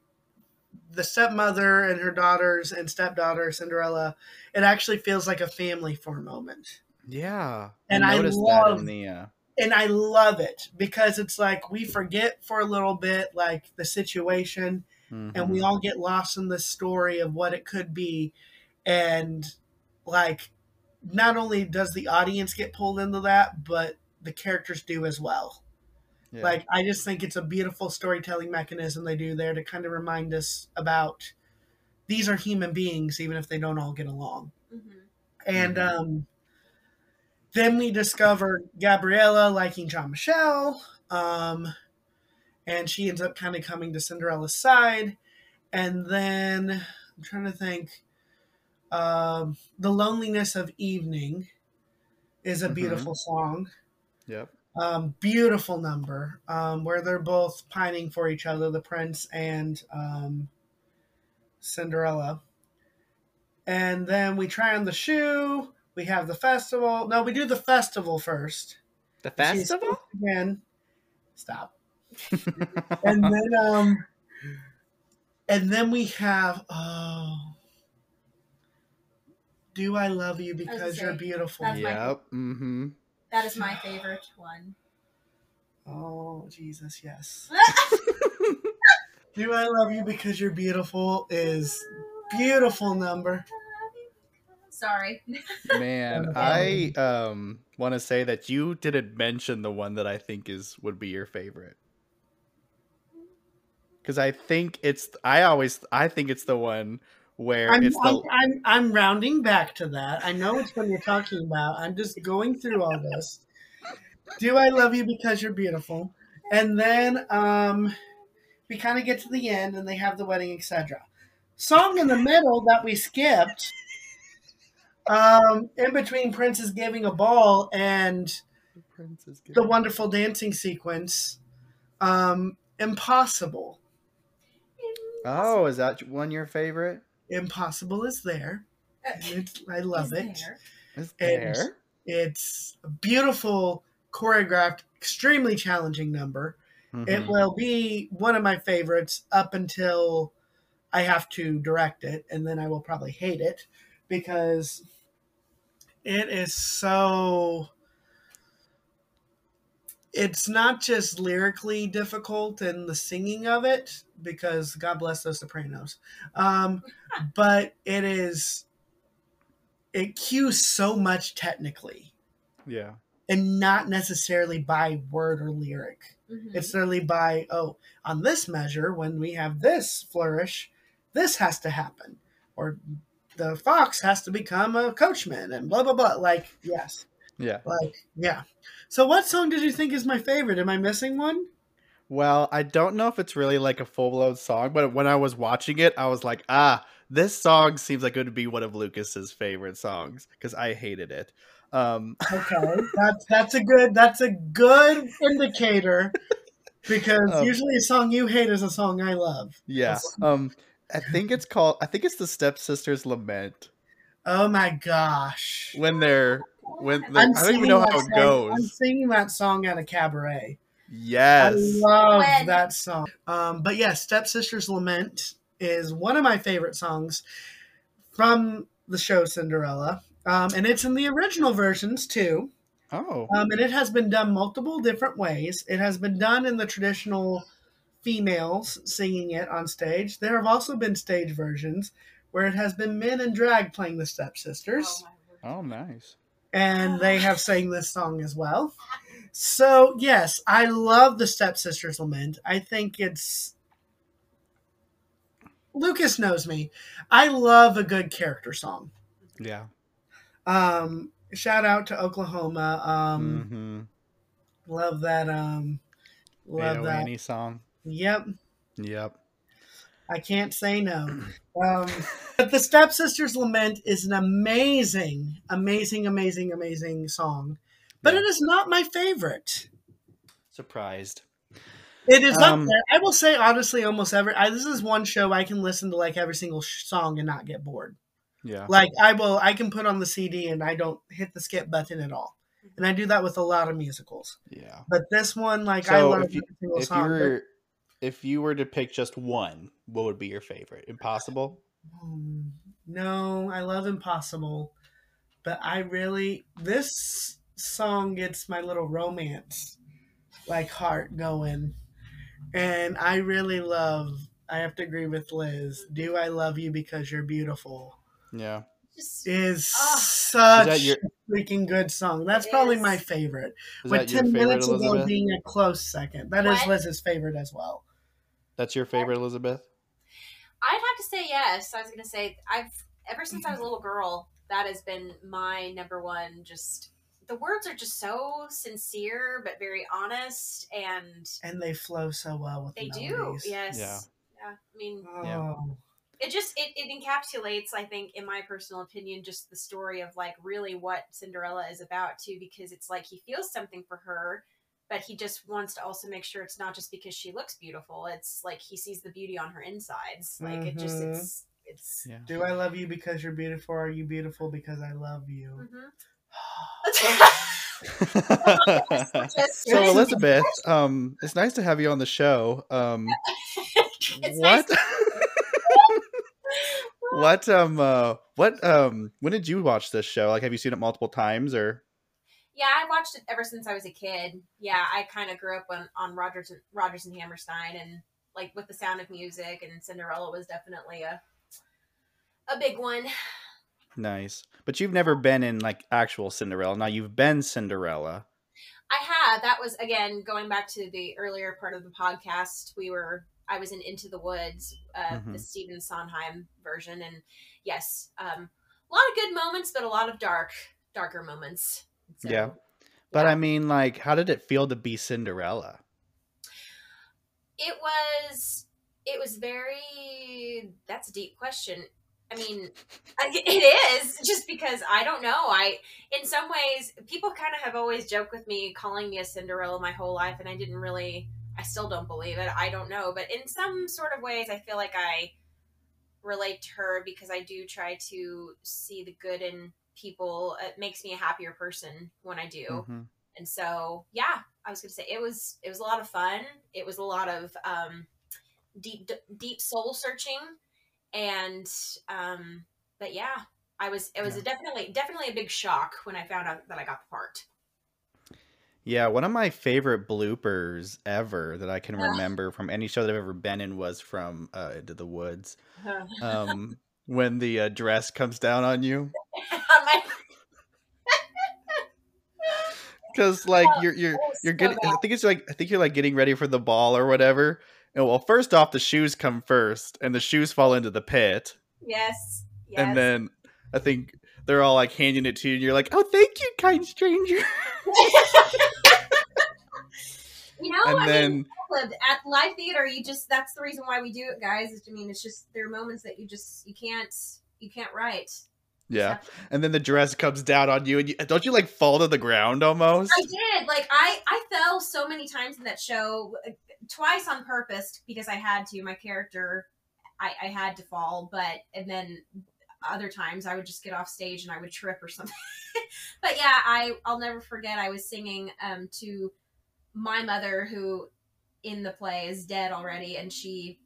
the stepmother and her daughters and stepdaughter Cinderella. It actually feels like a family for a moment. Yeah. And I that love- in the uh, and I love it because it's like we forget for a little bit like the situation and we mhm. all get lost in the story of what it could be and like not only does the audience get pulled into that but the characters do as well Yeah. like i just think it's a beautiful storytelling mechanism they do there to kind of remind us about these are human beings even if they don't all get along Mhm. and Mhm. um, then we discover Gabriella liking Jean-Michel. Um, and she ends up kind of coming to Cinderella's side. And then I'm trying to think. Um, the Loneliness of Evening is a Mhm. beautiful song. Yep. Um, beautiful number um, where they're both pining for each other, the prince and um, Cinderella. And then we try on the shoe. We have the festival. No, we do the festival first. The festival? again. Stop. And then um, and then we have oh, do I love you because you're beautiful? that's my- yep. Mm-hmm. That is my favorite one. Oh Jesus, yes. Do I love you because you're beautiful is beautiful number. Sorry. Man, Um, I um want to say that you didn't mention the one that I think is would be your favorite. Cuz I think it's I always I think it's the one where I'm, it's I'm, the I'm I'm rounding back to that. I know which one you're talking about. I'm just going through all this. Do I love you because you're beautiful? And then um we kind of get to the end and they have the wedding, etc. Song in the middle that we skipped Um, in between Princess giving a ball and The the wonderful dancing sequence, um, Impossible. Oh, is that one your favorite? Impossible is there. It's, I love it. there. Is And- there? It's a beautiful, choreographed, extremely challenging number. It Mhm. will be one of my favorites up until I have to direct it, and then I will probably hate it because it is so. It's not just lyrically difficult in the singing of it, because God bless those Sopranos, um, but it is. It cues so much technically, Yeah. and not necessarily by word or lyric. Mhm. It's literally by, oh, on this measure, when we have this flourish, this has to happen. Or the fox has to become a coachman and blah, blah, blah. Like, yes. Yeah. Like, yeah. So, what song did you think is my favorite? Am I missing one? Well, I don't know if it's really like a full blown song, but when I was watching it, I was like, ah, this song seems like it would be one of Lucas's favorite songs because I hated it. Um, Okay. that's that's a good that's a good indicator because Um, usually a song you hate is a song I love. yeah. Um, I think it's called. I think it's the Stepsisters Lament Oh my gosh. when they're when they're, I'm don't even know how it song- I'm goes. singing that song at a cabaret. Yes. I love When- that song. Um, but yeah, Stepsister's Lament is one of my favorite songs from the show Cinderella. Um, and it's in the original versions too. Oh. Um, and it has been done multiple different ways. It has been done in the traditional females singing it on stage. There have also been stage versions where it has been men and drag playing the stepsisters Oh. Oh, nice. And they have sang this song as well. So yes, I love the Stepsisters Lament. I think it's Lucas knows me. I love a good character song. Yeah. Um, shout out to Oklahoma. Um, mm-hmm. love that. Um, love that. Annie song. Yep, Yep. I can't say no. Um, but the Stepsisters Lament is an amazing, amazing, amazing, amazing song. But Yeah. it is not my favorite. Surprised. It is Um, up there. I will say honestly, almost every. I, this is one show I can listen to like every single sh- song and not get bored. Yeah. Like I will, I can put on the CD and I don't hit the skip button at all. And I do that with a lot of musicals. Yeah. But this one, like I love if you- every single If song. you but- were if you were to pick just one, what would be your favorite? Impossible? Hmm, no, I love Impossible, but I really this song gets my little romance like heart going, and I really love. I have to agree with Liz. Do I love you because you're beautiful? Yeah. Just Is Ah. such Is your a freaking good song. That's probably is. my favorite. is With ten favorite, minutes ago Elizabeth? being a close second. That is What? Liz's favorite as well. That's your favorite, Elizabeth? I'd have to say yes. I was gonna say I've ever since I was a little girl, that has been my number one. Just the words are just so sincere but very honest, and And they flow so well with they the do. Yes. Yeah. Yeah. I mean, Yeah. Oh. it just it, it encapsulates i think in my personal opinion just the story of like really what cinderella is about too because it's like he feels something for her but he just wants to also make sure it's not just because she looks beautiful it's like he sees the beauty on her insides like it just Mhm. it's it's Yeah. Do I love you because you're beautiful? Or are you beautiful because I love you? Mhm. So Elizabeth, um, it's nice to have you on the show. Um, what? nice- what? Um, uh, what? Um, when did you watch this show? Like, have you seen it multiple times or? Yeah, I watched it ever since I was a kid. Yeah, I kind of grew up on, on Rodgers and Rodgers and Hammerstein, and like with the Sound of Music, and Cinderella was definitely a a big one. Nice, but you've never been in like actual Cinderella. Now you've been Cinderella. I have. That was again going back to the earlier part of the podcast. We were I was in Into the Woods, uh, the Mhm. Stephen Sondheim version, and yes, um, a lot of good moments, but a lot of dark, darker moments. So, Yeah. But yeah. I mean, like, how did it feel to be Cinderella? it was it was very that's a deep question I mean, it is just because I don't know. I, in some ways, people kind of have always joked with me, calling me a Cinderella my whole life, and I didn't really. I still don't believe it. I don't know, but in some sort of ways, I feel like I relate to her because I do try to see the good in people. It makes me a happier person when I do Mhm. and so yeah i was gonna say it was it was a lot of fun it was a lot of um deep d- deep soul searching and um but yeah i was it was Yeah. a definitely definitely a big shock when i found out that i got the part Yeah, one of my favorite bloopers ever that I can remember from any show that I've ever been in was from uh, Into the Woods. Um, when the uh, dress comes down on you, because like you're you're Oh, you're getting. I think it's like I think you're like getting ready for the ball or whatever. And well, first off, the shoes come first, and the shoes fall into the pit, yes yes and then I think they're all like handing it to you, and you're like, "Oh, thank you, kind stranger." you know and i then mean at live theater you just that's the reason why we do it guys is- i mean it's just there are moments that you just you can't you can't write yeah, and then the dress comes down on you, and you, don't you like fall to the ground almost? I did. Like I, I fell so many times in that show, twice on purpose because I had to. My character, I, I had to fall, but and then other times I would just get off stage and I would trip or something. but yeah, I, I'll never forget. I was singing um to my mother, who in the play is dead already, and she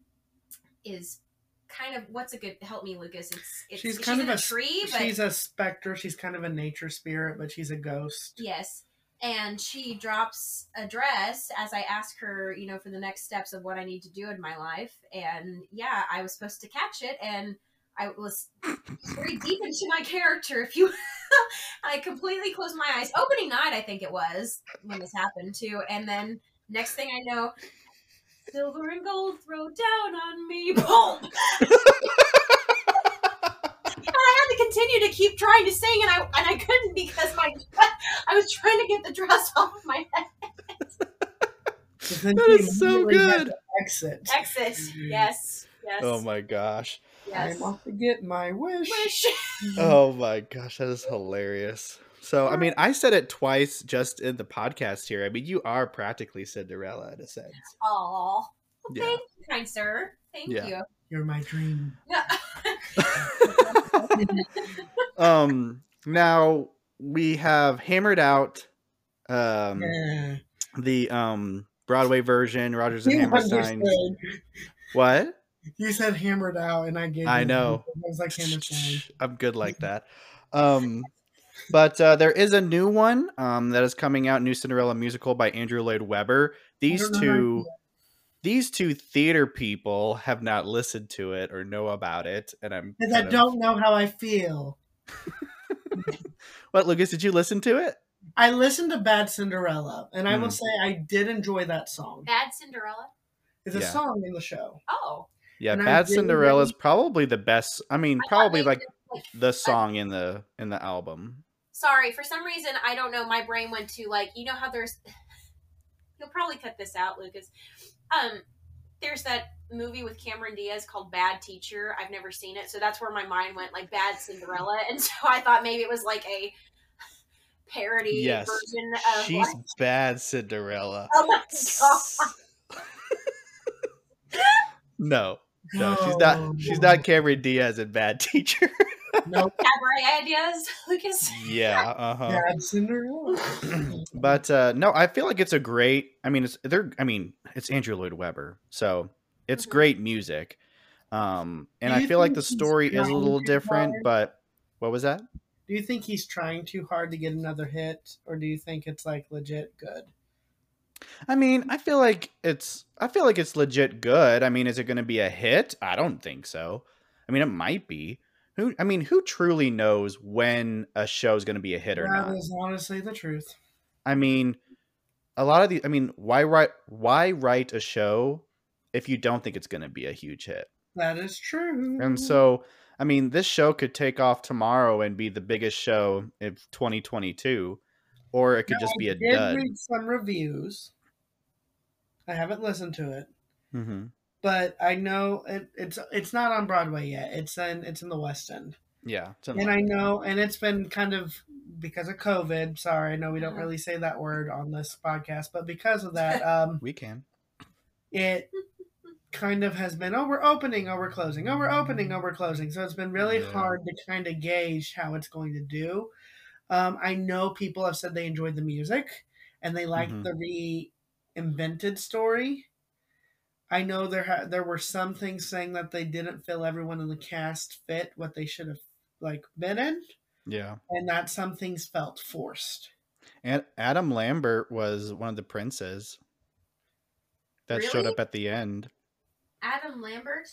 is kind of what's a good help me lucas it's, it's she's kind of in a a tree but She's a specter. She's kind of a nature spirit, but she's a ghost. Yes. And she drops a dress as I ask her, you know, for the next steps of what I need to do in my life. And yeah, I was supposed to catch it and I was very deep into my character, if you I completely closed my eyes. Opening night, I think it was when this happened too. And then next thing I know, silver and gold throw down on me. Boom! and I had to continue to keep trying to sing, and I and I couldn't because my I was trying to get the dress off of my head. But then That she so good. to Exit. Exit. Yes. Yes. Oh my gosh. Yes. I'm off to get my wish. Wish. Oh my gosh, that is hilarious. So, I mean, I said it twice just in the podcast here. I mean, you are practically Cinderella in a sense. Aw. Well, Yeah. Thank you, kind sir. Thank Yeah. you. You're my dream. Um, now we have hammered out um Yeah. the um Broadway version, Rodgers and You Hammerstein. understood. What? You said hammered out, and I gave. I you- know. I was like Hammerstein. I'm good like that. Um, but uh, there is a new one um, that is coming out, new Cinderella musical by Andrew Lloyd Webber. These two, these two theater people have not listened to it or know about it, and I'm. Because I don't know how I feel. What, Lucas? Did you listen to it? I listened to Bad Cinderella, and I will Mm. say I did enjoy that song. Bad Cinderella. It's a Yeah. song in the show. Oh. Yeah, And Bad Cinderella is probably the best. I mean, I probably like, the song in the in the album. Sorry, for some reason I don't know. My brain went to like you know how there's. You'll probably cut this out, Lucas. Um, there's that movie with Cameron Diaz called Bad Teacher. I've never seen it, so that's where my mind went, like Bad Cinderella, and so I thought maybe it was like a parody Yes, version of. She's like, bad Cinderella. oh my god! no, no, she's not. She's not Cameron Diaz in Bad Teacher. Nope. Cabaret ideas, Lucas. yeah, uh huh. Bad but uh no, I feel like it's a great. I mean, it's they're. I mean, it's Andrew Lloyd Webber, so it's Mhm. great music. Um, and I feel like the story is a little different. But what was that? Do you think he's trying too hard to get another hit, or do you think it's like legit good? I mean, I feel like it's. I feel like it's legit good. I mean, is it going to be a hit? I don't think so. I mean, it might be. Who? I mean, who truly knows when a show is going to be a hit or That not? is honestly the truth. I mean, a lot of the. I mean, why write? Why write a show if you don't think it's going to be a huge hit? That is true. And so, I mean, this show could take off tomorrow and be the biggest show of 2022, or it could just be a I did dud. read some reviews. I haven't listened to it, hmm but I know it, it's it's not on Broadway yet. It's in it's in the West End, Yeah. it's in and I London. know, and it's been kind of because of COVID. Sorry, I know we don't really say that word on this podcast, but because of that, um, we can. it kind of has been oh we're opening oh we're closing oh we're opening oh we're closing so it's been really Yeah. hard to kind of gauge how it's going to do um, i know people have said they enjoyed the music and they liked Mhm. the reinvented story i know there ha- there were some things saying that they didn't feel everyone in the cast fit what they should have like been in Yeah. and that some things felt forced And Adam Lambert was one of the princes that showed up at the end. Adam Lambert.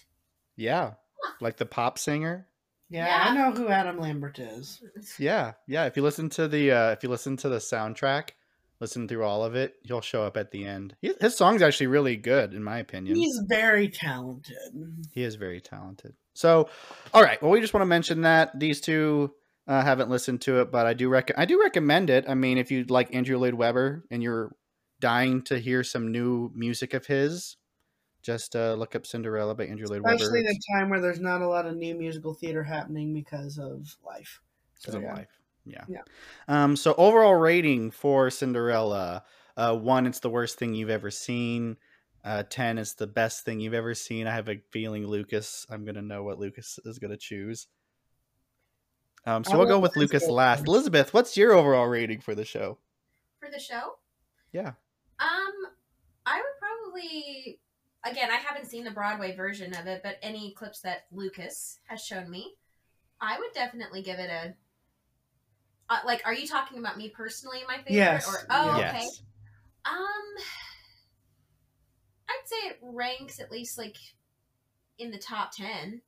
Yeah. Like the pop singer. Yeah, Yeah. i know who adam lambert is Yeah. Yeah. If you listen to the uh if you listen to the soundtrack, listen through all of it, he'll show up at the end. He, his song's actually really good in my opinion. he's very talented He is very talented. So, all right. Well, we just want to mention that these two uh, haven't listened to it, but I do rec- I do recommend it. I mean, if you like Andrew Lloyd Webber and you're dying to hear some new music of his, just uh, look up Cinderella by Andrew Lloyd Webber. especially in It's a time where there's not a lot of new musical theater happening because of life. because So, of yeah. life. Yeah. Yeah. Um. So overall rating for Cinderella, uh, one, it's the worst thing you've ever seen. Uh, ten is the best thing you've ever seen. I have a feeling Lucas. I'm gonna know what Lucas is gonna choose. Um, so I we'll go with go Lucas last. Elizabeth, what's your overall rating for the show? for the show. Yeah. Um, I would probably again. I haven't seen the Broadway version of it, but any clips that Lucas has shown me, I would definitely give it a. Uh, like, are you talking about me personally, my favorite? Yes, Or oh, yes. okay. Um, I'd say it ranks at least like in the top ten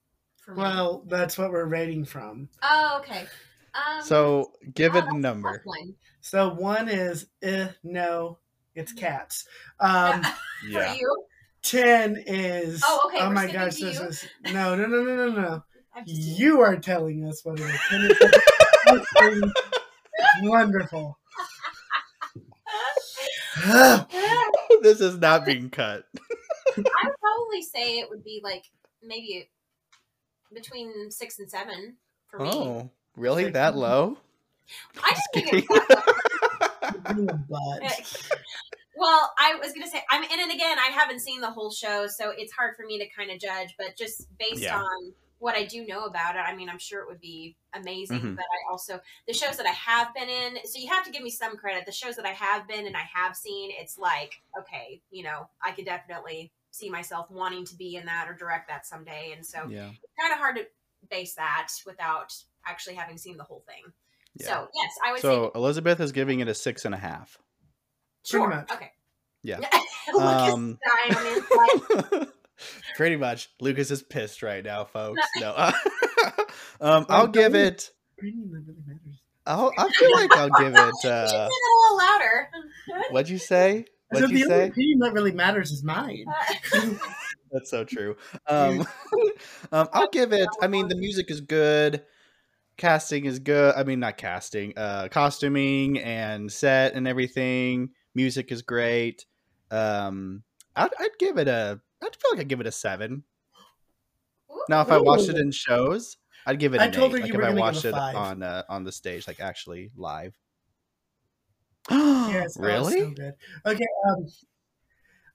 for me. Well, that's what we're rating from. oh, okay. Um, So give oh, it that's a a number. one. So one is eh, no, it's cats. Um, for Yeah. you. Ten is Oh, okay, Oh we're my gosh, to this you. is no, no, no, no, no, no. I'm. You are telling us what it is. Ten is wonderful. this is not being cut. I would probably say it would be like maybe between six and seven for me. Oh, really? That low? I Just didn't think it kidding. was that In the low. butt. well, I was gonna say I'm in it again. I haven't seen the whole show, so it's hard for me to kind of judge. But just based Yeah. on what I do know about it, I mean, I'm sure it would be amazing. Mhm. But I also the shows that I have been in, so you have to give me some credit. The shows that I have been and I have seen, it's like okay, you know, I could definitely see myself wanting to be in that or direct that someday, and so Yeah. kind of hard to base that without actually having seen the whole thing. Yeah. So yes, I would So say Elizabeth is giving it a six and a half. Pretty sure. much. Okay. Yeah. Lucas Um, dying on the inside. Pretty much. Lucas is pissed right now, folks. No. um, I'll give it. Really matters. I'll, I feel like I'll give it. You should Uh, say it a little louder. what'd you say? What'd said you the only say? opinion that really matters is mine. That's so true. Um, um, I'll give it. I mean, the music is good. Casting is good. I mean, not casting. Uh, costuming and set and everything. Music is great. Um, I'd, I'd give it a. I'd feel like I'd give it a seven. Now, if I watched it in shows, I'd give it. I told her eight. you Like were if I gonna give watched it five. on uh, on the stage, like actually live. Yes, really? so good. Okay. Um,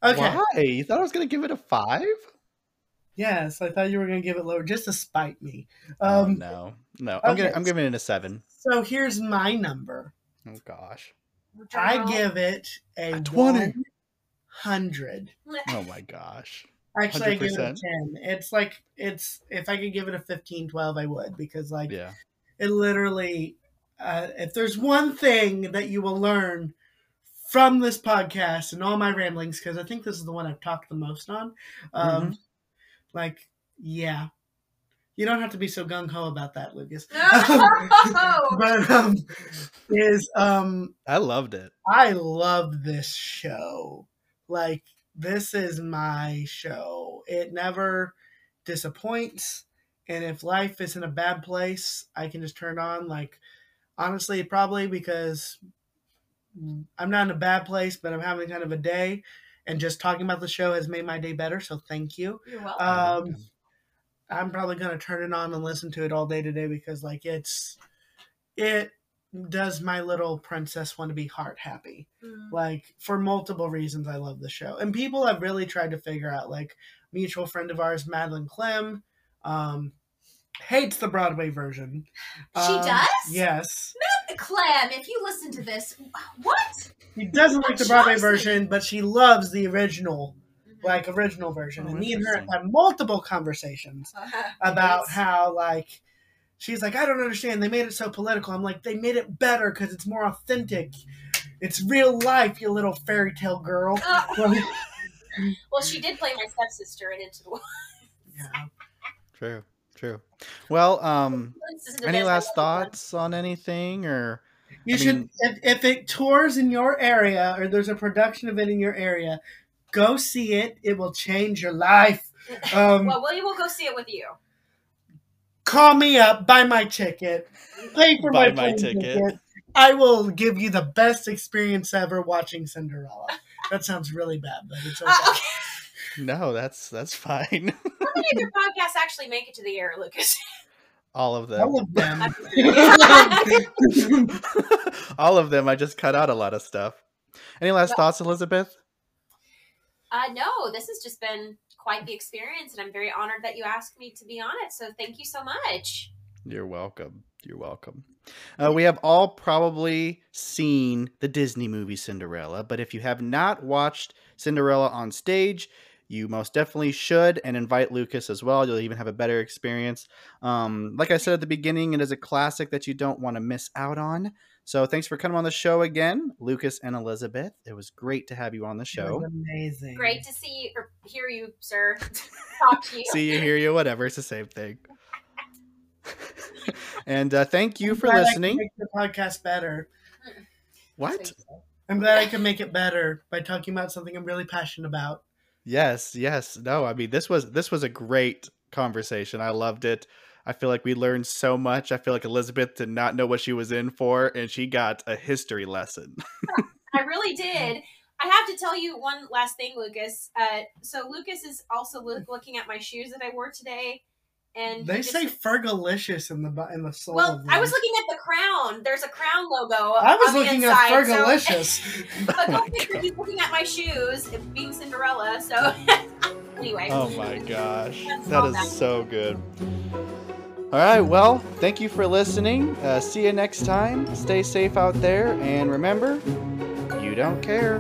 okay. Why? You thought I was gonna give it a five? Yes, I thought you were going to give it lower just to spite me. oh, Um, no, no. I'm gonna. I'm giving it a seven. So here's my number. Oh gosh. I give it a, A 20. 100. Oh my gosh. Actually, I give it a 10. It's like, it's, if I could give it a 15, 12, I would, because like, Yeah. it literally, uh, if there's one thing that you will learn from this podcast and all my ramblings, because I think this is the one I've talked the most on, um, Mm-hmm. like, yeah. You don't have to be so gung ho about that, Lucas. No! but um, is um, I loved it. I love this show. Like this is my show. It never disappoints. And if life is in a bad place, I can just turn on. Like honestly, probably because I'm not in a bad place, but I'm having kind of a day. and just talking about the show has made my day better. So thank you. You're welcome. Um, I'm probably gonna turn it on and listen to it all day today because like it's it does my little princess want to be heart happy. Mm. Like for multiple reasons, I love the show, and people have really tried to figure out. Like mutual friend of ours, Madeline Clem, um, hates the Broadway version. She Um, does? Yes. Madeline Clem, if you listen to this, what? he doesn't like the Broadway version, but she loves the original. Like original version. Oh, and me and her had multiple conversations about Yes. how like she's like, I don't understand. They made it so political. I'm like, they made it better because it's more authentic. It's real life, you little fairy tale girl. Uh, Well, well, she did play my stepsister in Into the Wild. yeah. True, true. Well, um, any this. Last love thoughts on anything, or You I should mean- if, if it tours in your area or there's a production of it in your area, go see it. It will change your life. Um, well, William will go see it with you. call me up, buy my ticket, pay for Buy my, my ticket. ticket. I will give you the best experience ever watching Cinderella. That sounds really bad, but it's okay. Uh, okay. no? That's that's fine. How many of your podcasts actually make it to the air, Lucas? All of them. All of them. All of them. I just cut out a lot of stuff. Any last thoughts, Elizabeth? Uh, no, this has just been quite the experience, and I'm very honored that you asked me to be on it. So thank you so much. You're welcome. You're welcome. Uh, we have all probably seen the Disney movie Cinderella, but if you have not watched Cinderella on stage, you most definitely should and invite Lucas as well. You'll even have a better experience. Um, like I said at the beginning, it is a classic that you don't want to miss out on. So thanks for coming on the show again, Lucas and Elizabeth. It was great to have you on the It show. was amazing. Great to see you or hear you, sir. Talk to you. See you, hear you, whatever. It's the same thing. and uh, thank you I'm for glad I can listening. make the podcast better. What? I'm glad I can make it better by talking about something I'm really passionate about. Yes, yes. No, I mean this was this was a great conversation. I loved it. I feel like we learned so much. I feel like Elizabeth did not know what she was in for, and she got a history lesson. I really did. I have to tell you one last thing, Lucas. Uh, so Lucas is also loo- looking at my shoes that I wore today, and They just- say Fergalicious in the bu- in the soul. Well, of I was looking at the crown. There's a crown logo. I was on the looking inside, at so- Fergalicious. but Oh go my figure, he's looking at my shoes, being Cinderella. So anyway, oh my gosh, That's that all is that. so good. All right, well, thank you for listening. Uh, see you next time. Stay safe out there, and remember, you don't care.